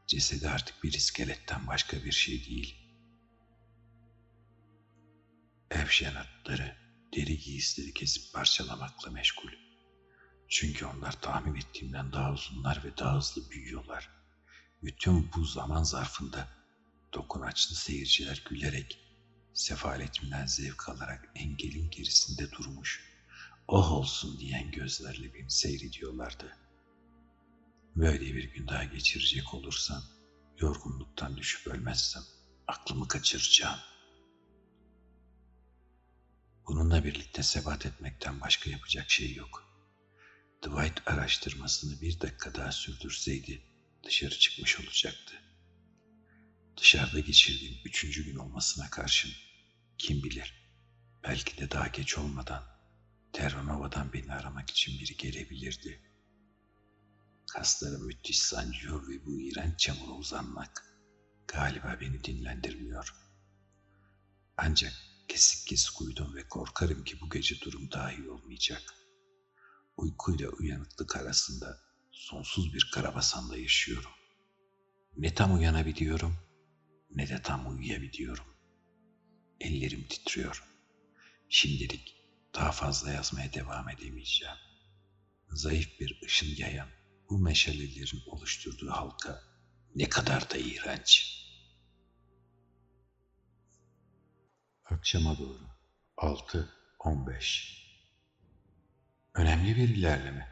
Cesedi artık bir iskeletten başka bir şey değil. Ev şenatları, deri giysileri kesip parçalamakla meşgul. Çünkü onlar tahmin ettiğimden daha uzunlar ve daha hızlı büyüyorlar. Bütün bu zaman zarfında dokunaçlı seyirciler gülerek, sefaletimden zevk alarak engelin gerisinde durmuş, oh olsun diyen gözlerle beni seyrediyorlardı. Böyle bir gün daha geçirecek olursam, yorgunluktan düşüp ölmezsem aklımı kaçıracağım. Bununla birlikte sebat etmekten başka yapacak şey yok. Dwight araştırmasını bir dakika daha sürdürseydi dışarı çıkmış olacaktı. Dışarıda geçirdiğim üçüncü gün olmasına karşın kim bilir belki de daha geç olmadan Terranova'dan beni aramak için biri gelebilirdi. Kaslarım müthiş sancıyor ve bu iğrenç çamura uzanmak galiba beni dinlendirmiyor. Ancak kesik kesik uyudum ve korkarım ki bu gece durum daha iyi olmayacak. Uykuyla uyanıklık arasında sonsuz bir karabasanda yaşıyorum. Ne tam uyanabiliyorum ne de tam uyuyabiliyorum. Ellerim titriyor. Şimdilik daha fazla yazmaya devam edemeyeceğim. Zayıf bir ışın yayan bu meşalelerin oluşturduğu halka ne kadar da iğrenç. Akşama doğru 6.15 Önemli bir ilerleme.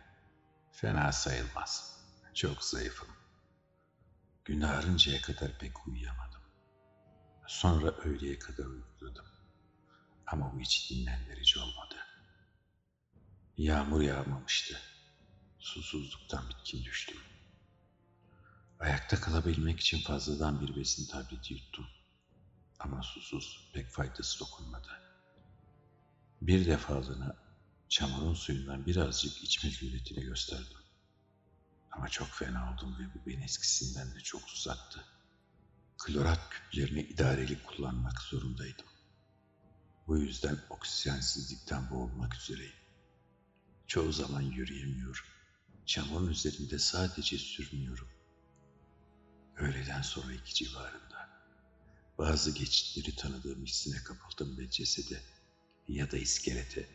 Fena sayılmaz. Çok zayıfım. Gün ağrıncaya kadar pek uyuyamadım. Sonra öğleye kadar uyukladım. Ama bu hiç dinlendirici olmadı. Yağmur yağmamıştı. Susuzluktan bitkin düştüm. Ayakta kalabilmek için fazladan bir besin tableti yuttum. Ama susuz pek faydası dokunmadı. Bir defalığına çamurun suyundan birazcık içme cüretini gösterdim. Ama çok fena oldum ve bu beni eskisinden de çok uzattı. Klorat küplerini idareli kullanmak zorundaydım. Bu yüzden oksijensizlikten boğulmak üzereyim. Çoğu zaman yürüyemiyorum. Çamurun üzerinde sadece sürünüyorum. Öğleden sonra iki civarında. Bazı geçitleri tanıdığım hissine kapıldım ve cesede ya da iskelete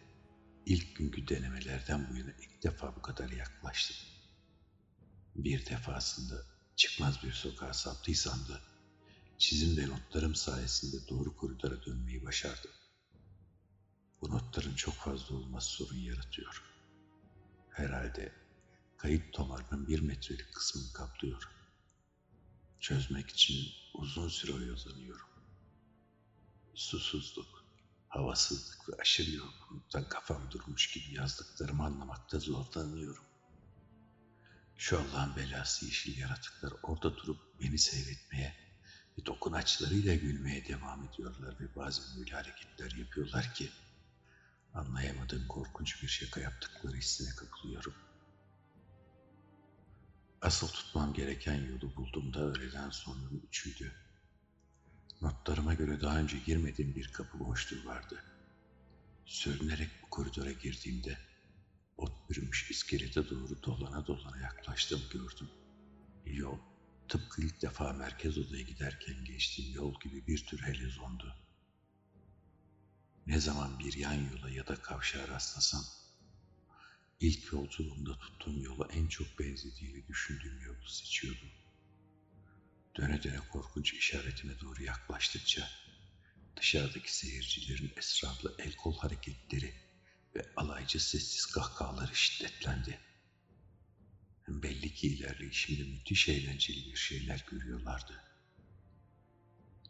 ilk günkü denemelerden bu yana ilk defa bu kadar yaklaştım. Bir defasında çıkmaz bir sokağa saptıysam da çizim ve notlarım sayesinde doğru koridora dönmeyi başardım. Bu notların çok fazla olması sorun yaratıyor. Herhalde kayıt tomarının bir metrelik kısmını kaplıyor. Çözmek için uzun süre oyalanıyorum. Susuzluk, havasızlık ve aşırı yorgunluktan kafam durmuş gibi yazdıklarımı anlamakta zorlanıyorum. Şu Allah'ın belası yeşil yaratıklar orada durup beni seyretmeye ve dokunaçlarıyla gülmeye devam ediyorlar ve bazen öyle hareketler yapıyorlar ki anlayamadığım korkunç bir şaka yaptıkları hissine kapılıyorum. Asıl tutmam gereken yolu bulduğumda öğleden sonra üçüydü. Notlarıma göre daha önce girmediğim bir kapı boşluğu vardı. Sürünerek bu koridora girdiğimde ot bürümüş iskelete doğru dolana dolana yaklaştım gördüm. Yol tıpkı ilk defa merkez odaya giderken geçtiğim yol gibi bir tür helezondu. Ne zaman bir yan yola ya da kavşağa rastlasam, ilk yolculuğumda tuttuğum yola en çok benzediğini düşündüğüm yolu seçiyordum. Döne döne korkunç işaretime doğru yaklaştıkça, dışarıdaki seyircilerin esrarlı el kol hareketleri ve alaycı sessiz kahkahaları şiddetlendi. Belli ki ilerleyişimde müthiş eğlenceli bir şeyler görüyorlardı.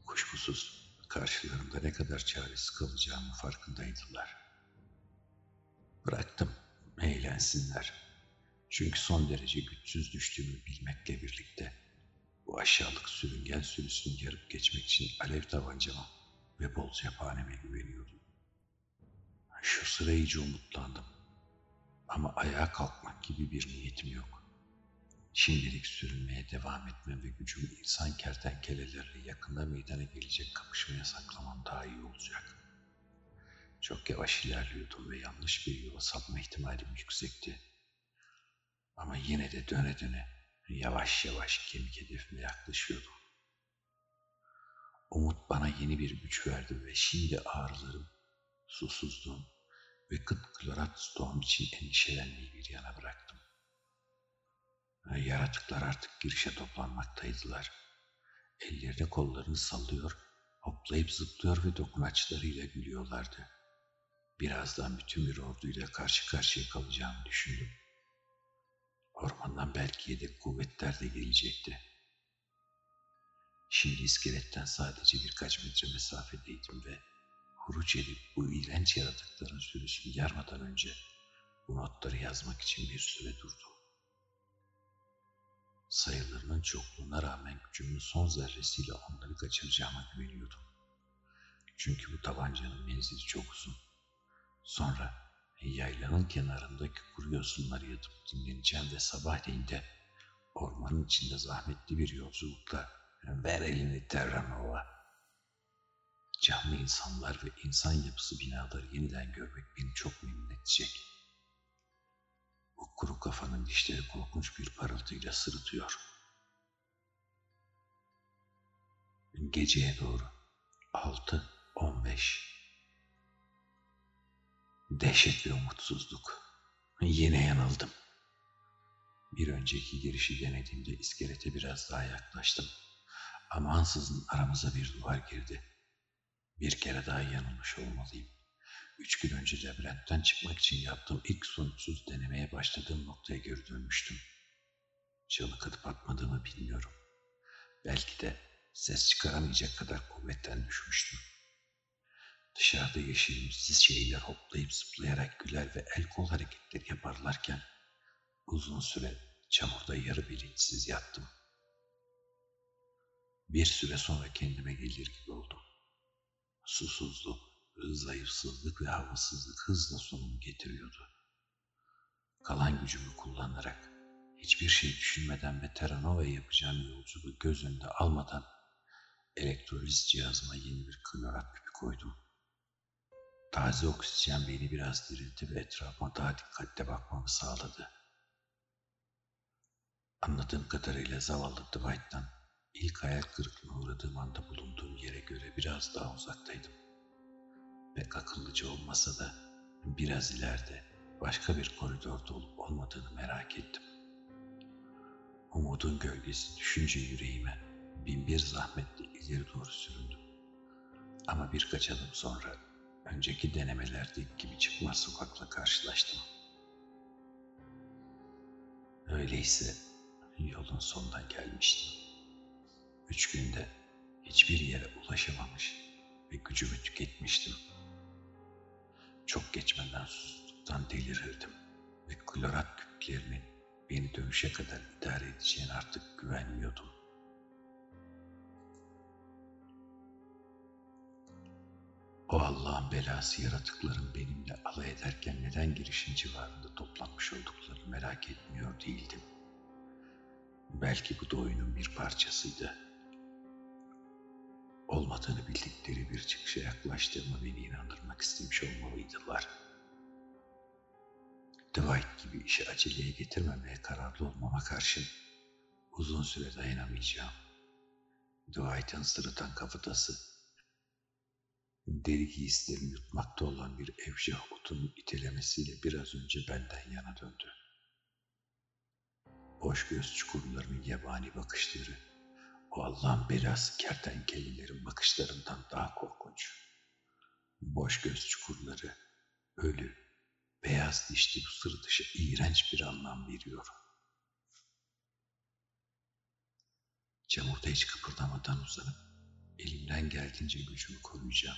Kuşkusuz karşılarında ne kadar çaresiz kalacağımı farkındaydılar. Bıraktım, eğlensinler. Çünkü son derece güçsüz düştüğümü bilmekle birlikte bu aşağılık sürüngen sürüsünü yarıp geçmek için alev tabancama ve bol cephaneme güveniyordum. Şu sıra iyice umutlandım. Ama ayağa kalkmak gibi bir niyetim yok. Şimdilik sürünmeye devam etmem ve gücümü insan kertenkelelerle yakında meydana gelecek kapışmaya saklamam daha iyi olacak. Çok yavaş ilerliyordum ve yanlış bir yola sapma ihtimalim yüksekti. Ama yine de döne döne yavaş yavaş kemik hedefime yaklaşıyordum. Umut bana yeni bir güç verdi ve şimdi ağrılarım, susuzluğum ve kıt klorat stoğum için endişelenmeyi bir yana bıraktım. Yaratıklar artık girişe toplanmaktaydılar. Ellerini kollarını sallıyor, hoplayıp zıplıyor ve dokunaçlarıyla gülüyorlardı. Birazdan bütün bir orduyla karşı karşıya kalacağımı düşündüm. Ormandan belki yedek kuvvetler de gelecekti. Şimdi iskeletten sadece birkaç metre mesafedeydim ve huruç edip bu iğrenç yaratıkların sürüsünü yarmadan önce bu notları yazmak için bir süre durdum. Sayılarının çokluğuna rağmen gücümün son zerresiyle onları kaçıracağıma güveniyordum. Çünkü bu tabancanın menzili çok uzun. Sonra yaylanın kenarındaki kuru yosunları yatıp dinleneceğim ve sabahleyin de ormanın içinde zahmetli bir yolculukla ver elini Terranova. Canlı insanlar ve insan yapısı binaları yeniden görmek beni çok memnun edecek. Bu kuru kafanın dişleri korkunç bir parıltıyla sırıtıyor. Geceye doğru. Altı, on beş. Dehşet ve umutsuzluk. Yine yanıldım. Bir önceki girişi denediğimde iskelete biraz daha yaklaştım. Ama ansızın aramıza bir duvar girdi. Bir kere daha yanılmış olmalıyım. Üç gün önce labirentten çıkmak için yaptığım ilk sonuçsuz denemeye başladığım noktaya geri dönmüştüm. Çığlık atıp atmadığımı bilmiyorum. Belki de ses çıkaramayacak kadar kuvvetten düşmüştüm. Dışarıda yeşilimsiz şeyler hoplayıp zıplayarak güler ve el kol hareketleri yaparlarken uzun süre çamurda yarı bilinçsiz yattım. Bir süre sonra kendime gelir gibi oldum. Susuzluk, zayıfsızlık ve havasızlık hızla sonumu getiriyordu. Kalan gücümü kullanarak hiçbir şey düşünmeden ve Terranova yapacağım yolculuğu göz önünde almadan elektroliz cihazıma yeni bir klorat küpü koydum. Taze oksijen beni biraz diriltti ve etrafıma daha dikkatle bakmamı sağladı. Anladığım kadarıyla zavallı Dwight'tan ilk hayal kırıklığına uğradığım anda bulunduğum yere göre biraz daha uzaktaydım. Pek akıllıca olmasa da biraz ileride başka bir koridorda olup olmadığını merak ettim. Umudun gölgesi düşünce yüreğime bin bir zahmetle ileri doğru süründüm. Ama birkaç adım sonra önceki denemelerdeki gibi çıkmaz sokakla karşılaştım. Öyleyse yolun sonundan gelmiştim. Üç günde hiçbir yere ulaşamamış ve gücümü tüketmiştim. Çok geçmeden susuzluktan delirirdim ve klorat küplerinin beni dövüşe kadar idare edeceğine artık güvenmiyordum. O Allah'ın belası yaratıkların benimle alay ederken neden girişin civarında toplanmış olduklarını merak etmiyor değildim. Belki bu da oyunun bir parçasıydı. Olmadığını bildikleri bir çıkışa yaklaştığımı beni inandırmak istemiş olmalıydılar. Dwight gibi işi aceleye getirmemeye kararlı olmama karşın uzun süre dayanamayacağım. Dwight'ın sırıtan kafatası deri giysilerini yutmakta olan bir evcah otunun itelemesiyle biraz önce benden yana döndü. Boş göz çukurlarının yabani bakışları, o Allah'ın belası kertenkelelerin bakışlarından daha korkunç. Boş göz çukurları, ölü, beyaz dişli bu sırıtışa iğrenç bir anlam veriyor. Çamurda hiç kıpırdamadan uzanıp elimden geldiğince gücümü koruyacağım.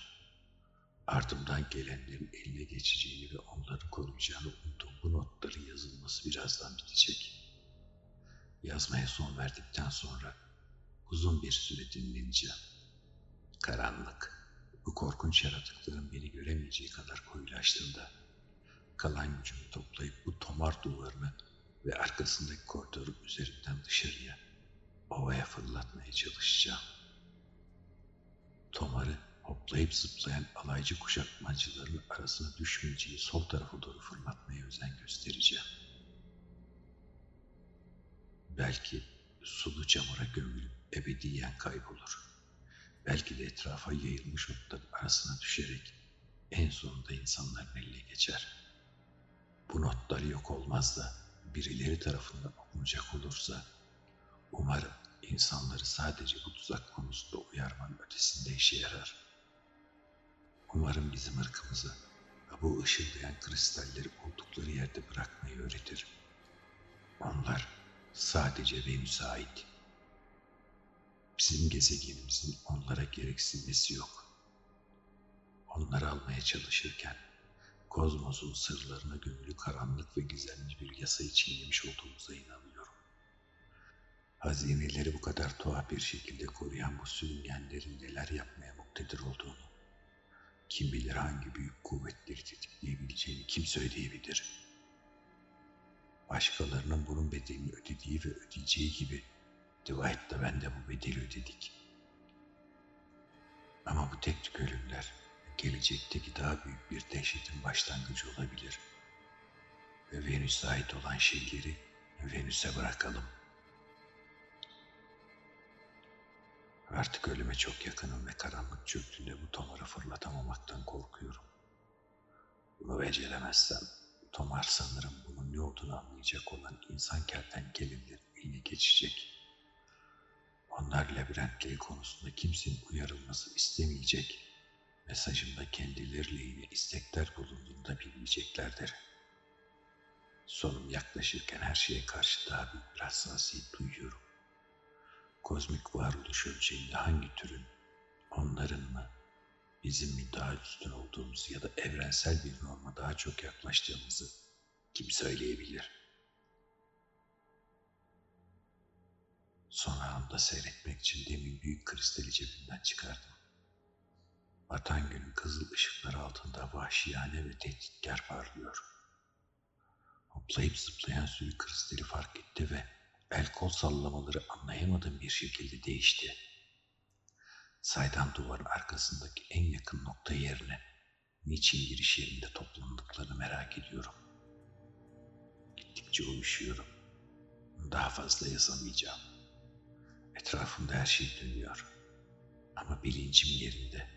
Ardımdan gelenlerin eline geçeceğini ve onları koruyacağını umduğum bu notların yazılması birazdan bitecek. Yazmaya son verdikten sonra uzun bir süre dinleneceğim. Karanlık, bu korkunç yaratıkların beni göremeyeceği kadar koyulaştığında kalan gücümü toplayıp bu tomar duvarını ve arkasındaki koridorun üzerinden dışarıya, ovaya fırlatmaya çalışacağım. Tomarı hoplayıp zıplayan alaycı kuşatmacıların arasına düşmeyeceği sol tarafa doğru fırlatmaya özen göstereceğim. Belki sulu çamura gömülüp ebediyen kaybolur. Belki de etrafa yayılmış otların arasına düşerek en sonunda insanların eline geçer. Bu notlar yok olmaz da birileri tarafından okunacak olursa umarım insanları sadece bu tuzak konusunda uyarmanın ötesinde işe yarar. Umarım bizim ırkımızı ve bu ışıldayan kristalleri oldukları yerde bırakmayı öğretir. Onlar sadece Venüs'e ait. Bizim gezegenimizin onlara gereksinmesi yok. Onları almaya çalışırken kozmosun sırlarına gömülü karanlık ve gizemli bir yasa için yemiş olduğumuza inanıyorum. Hazineleri bu kadar tuhaf bir şekilde koruyan bu sürüngenlerin neler yapmaya muktedir olduğunu, kim bilir hangi büyük kuvvetleri tetikleyebileceğini kim söyleyebilir? Başkalarının bunun bedelini ödediği ve ödeyeceği gibi Dwight da ben de bu bedeli ödedik. Ama bu tek tük ölümler gelecekteki daha büyük bir dehşetin başlangıcı olabilir. Ve Venüs'e ait olan şeyleri Venüs'e bırakalım. Artık ölüme çok yakınım ve karanlık çöktüğünde bu tomara fırlatamamaktan korkuyorum. Bunu beceremezsem tomar sanırım bunun ne olduğunu anlayacak olan insan kertenkelelerin eline geçecek. Onlar labirentleri konusunda kimsenin uyarılması istemeyecek mesajımda kendileri lehine istekler bulunduğunda bilmeyeceklerdir. Sonum yaklaşırken her şeye karşı daha bir hassasiyet duyuyorum. kozmik varoluş ölçeğinde hangi türün, onların mı, bizim mi daha üstün olduğumuz ya da evrensel bir norma daha çok yaklaştığımızı kim söyleyebilir? Son anda seyretmek için demin büyük kristali cebimden çıkardım. Batan günün kızıl ışıkları altında vahşiyane ve tehditkar parlıyor. Hoplayıp zıplayan sürü kristali fark etti ve el kol sallamaları anlayamadığım bir şekilde değişti. Saydam duvarın arkasındaki en yakın nokta yerine niçin giriş yerinde toplandıklarını merak ediyorum. Gittikçe uyuşuyorum. Daha fazla yazamayacağım. Etrafımda her şey dönüyor. Ama bilincim yerinde.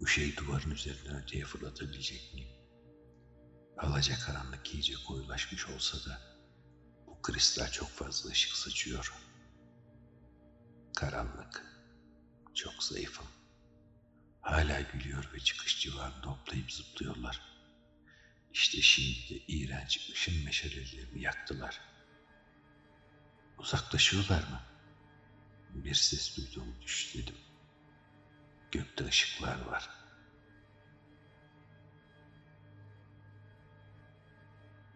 Bu şeyi duvarın üzerinden öteye fırlatabilecek miyim? Alaca karanlık iyice koyulaşmış olsa da bu kristal çok fazla ışık saçıyor. Karanlık. Çok zayıfım. Hala gülüyor ve çıkış civarında hoplayıp zıplıyorlar. İşte şimdi de iğrenç ışın meşalelerini yaktılar. Uzaklaşıyorlar mı? Bir ses duyduğumu düşledim. Gökte ışıklar var.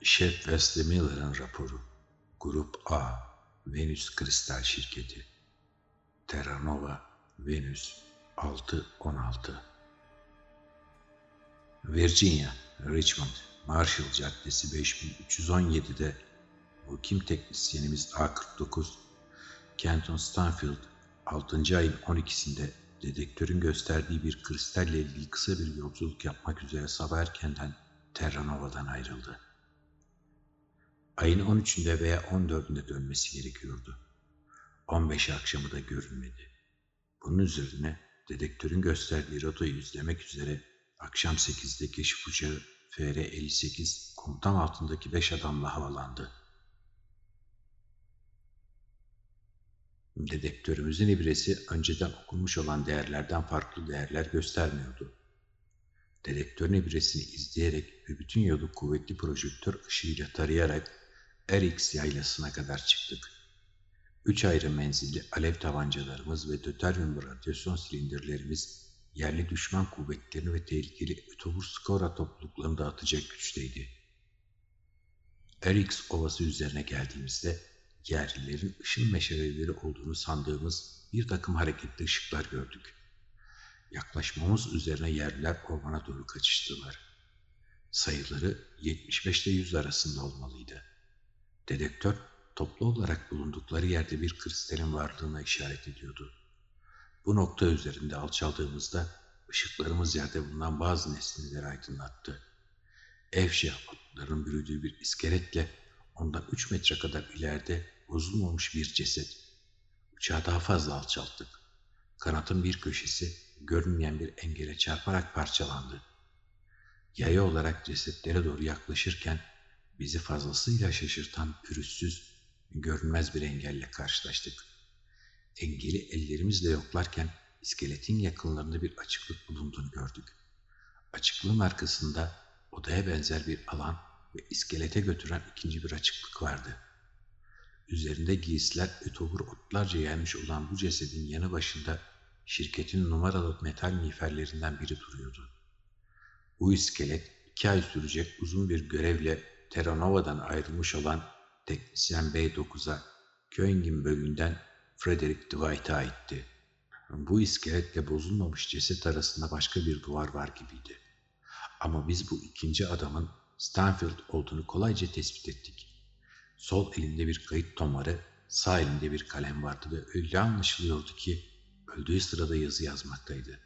Şef Wesley raporu. Grup A, Venüs Kristal Şirketi. Terranova, Venüs 616. Virginia, Richmond, Marshall Caddesi 5317'de Mukim teknisyenimiz A49, Kenton Stanfield 6. ayın 12'sinde dedektörün gösterdiği bir kristalle ilgili kısa bir yolculuk yapmak üzere sabah erkenden Terranova'dan ayrıldı. Ayın 13'ünde veya 14'ünde dönmesi gerekiyordu. 15 akşamı da görünmedi. Bunun üzerine dedektörün gösterdiği rotayı izlemek üzere akşam 8'de keşif uçağı FR-58 komutan altındaki 5 adamla havalandı. Dedektörümüzün ibresi önceden okunmuş olan değerlerden farklı değerler göstermiyordu. Dedektörün ibresini izleyerek ve bütün yolu kuvvetli projektör ışığıyla tarayarak RX yaylasına kadar çıktık. Üç ayrı menzilli alev tabancalarımız ve döteryum radyasyon silindirlerimiz yerli düşman kuvvetlerini ve tehlikeli otobur skora topluluklarını dağıtacak güçteydi. RX ovası üzerine geldiğimizde yerlilerin ışın meşaleleri olduğunu sandığımız bir takım hareketli ışıklar gördük. Yaklaşmamız üzerine yerliler ormana doğru kaçıştılar. Sayıları 75 ile 100 arasında olmalıydı. Dedektör toplu olarak bulundukları yerde bir kristalin varlığına işaret ediyordu. Bu nokta üzerinde alçaldığımızda ışıklarımız yerde bulunan bazı nesneleri aydınlattı. Evşe otların bürüdüğü bir iskeletle ondan 3 metre kadar ileride bozulmamış bir ceset. Uçağı daha fazla alçalttık. Kanatın bir köşesi görünmeyen bir engele çarparak parçalandı. Yaya olarak cesetlere doğru yaklaşırken bizi fazlasıyla şaşırtan pürüzsüz, görünmez bir engelle karşılaştık. Engeli ellerimizle yoklarken iskeletin yakınlarında bir açıklık bulunduğunu gördük. Açıklığın arkasında odaya benzer bir alan ve iskelete götüren ikinci bir açıklık vardı. Üzerinde giysiler ötobur otlarca yaymış olan bu cesedin yanı başında şirketin numaralı metal miğferlerinden biri duruyordu. Bu iskelet iki ay sürecek uzun bir görevle Terranova'dan ayrılmış olan teknisyen B9'a Köyngin bölüğünden Frederick Dwight'a aitti. Bu iskeletle bozulmamış ceset arasında başka bir duvar var gibiydi. Ama biz bu ikinci adamın Stanfield olduğunu kolayca tespit ettik. Sol elinde bir kayıt tomarı, sağ elinde bir kalem vardı ve öyle anlaşılıyordu ki öldüğü sırada yazı yazmaktaydı.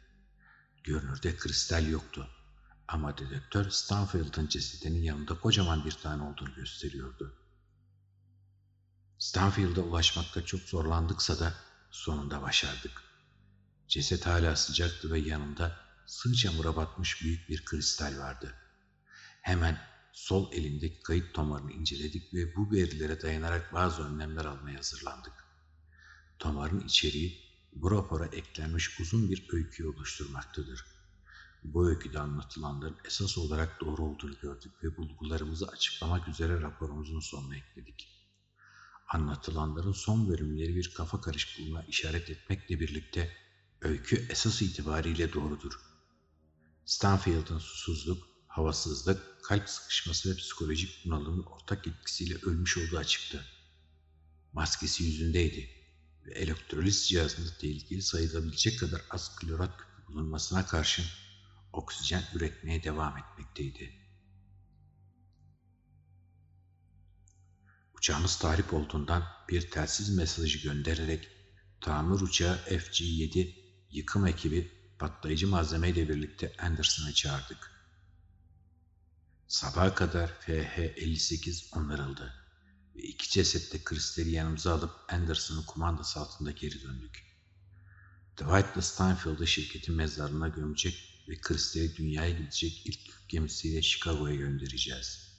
Görünürde kristal yoktu. Ama dedektör Stanfield'ın cesedinin yanında kocaman bir tane olduğunu gösteriyordu. Stanfield'a ulaşmakta çok zorlandıksa da sonunda başardık. Ceset hala sıcaktı ve yanında sığ çamura batmış büyük bir kristal vardı. Hemen sol elindeki kayıt tomarını inceledik ve bu verilere dayanarak bazı önlemler almaya hazırlandık. Tomarın içeriği bu rapora eklenmiş uzun bir öyküyü oluşturmaktadır. Bu öyküde anlatılanların esas olarak doğru olduğunu gördük ve bulgularımızı açıklamak üzere raporumuzun sonuna ekledik. Anlatılanların son bölümleri bir kafa karışıklığına işaret etmekle birlikte öykü esas itibariyle doğrudur. Stanfield'ın susuzluk, havasızlık, kalp sıkışması ve psikolojik bunalımın ortak etkisiyle ölmüş olduğu açıktı. Maskesi yüzündeydi ve elektroliz cihazında tehlikeli sayılabilecek kadar az klorat bulunmasına karşın oksijen üretmeye devam etmekteydi. Uçağımız tahrip olduğundan bir telsiz mesajı göndererek tamir uçağı FG-7 yıkım ekibi patlayıcı malzemeyle birlikte Anderson'ı çağırdık. Sabaha kadar FH-58 onarıldı ve iki cesetle Kristal'i yanımıza alıp Anderson'ın kumandası altında geri döndük. Dwight ile Steinfeld'ı şirketin mezarına gömecek ve Kristal'i dünyaya gidecek ilk gemisiyle Chicago'ya göndereceğiz.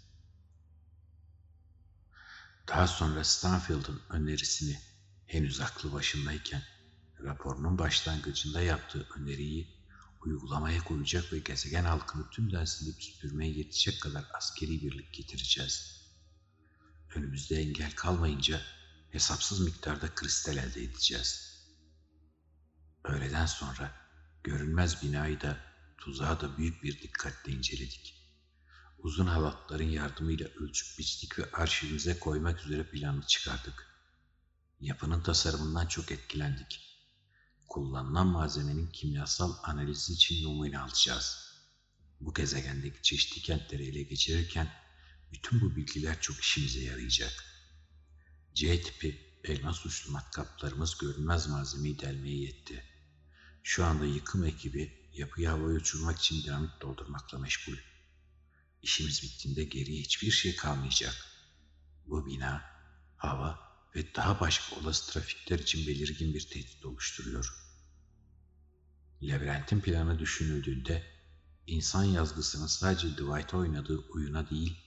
Daha sonra Stanfield'ın önerisini henüz aklı başındayken raporunun başlangıcında yaptığı öneriyi uygulamaya koyacak ve gezegen halkını tümden silip süpürmeye yetecek kadar askeri birlik getireceğiz. Önümüzde engel kalmayınca hesapsız miktarda kristal elde edeceğiz. Öğleden sonra görünmez binayı da tuzağı da büyük bir dikkatle inceledik. Uzun halatların yardımıyla ölçüp biçtik ve arşivimize koymak üzere planını çıkardık. Yapının tasarımından çok etkilendik kullanılan malzemenin kimyasal analizi için numune alacağız. Bu gezegendeki çeşitli kentleri ele geçirirken bütün bu bilgiler çok işimize yarayacak. C tipi elmas uçlu matkaplarımız görünmez malzemeyi delmeye yetti. Şu anda yıkım ekibi yapıyı havaya uçurmak için dinamit doldurmakla meşgul. İşimiz bittiğinde geriye hiçbir şey kalmayacak. Bu bina, hava ve daha başka olası trafikler için belirgin bir tehdit oluşturuyor. Labirentin planı düşünüldüğünde insan yazgısının sadece Dwight'a oynadığı oyuna değil,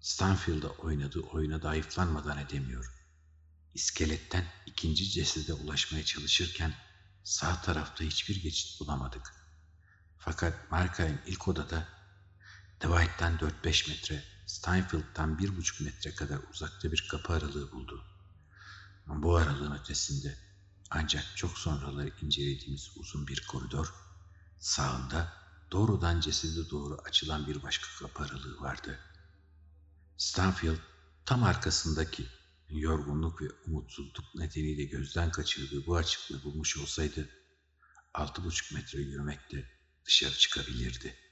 Stanfield'a oynadığı oyuna da ayıflanmadan edemiyor. İskeletten ikinci cesede ulaşmaya çalışırken sağ tarafta hiçbir geçit bulamadık. Fakat Markheim ilk odada Dwight'tan 4-5 metre, Steinfeld'dan 1,5 metre kadar uzakta bir kapı aralığı buldu. Bu aralığın ötesinde ancak çok sonraları incelediğimiz uzun bir koridor, sağında doğrudan cesede doğru açılan bir başka kapı aralığı vardı. Stanfield tam arkasındaki yorgunluk ve umutsuzluk nedeniyle gözden kaçırdığı bu açıklığı bulmuş olsaydı altı buçuk metre yürümekte dışarı çıkabilirdi.''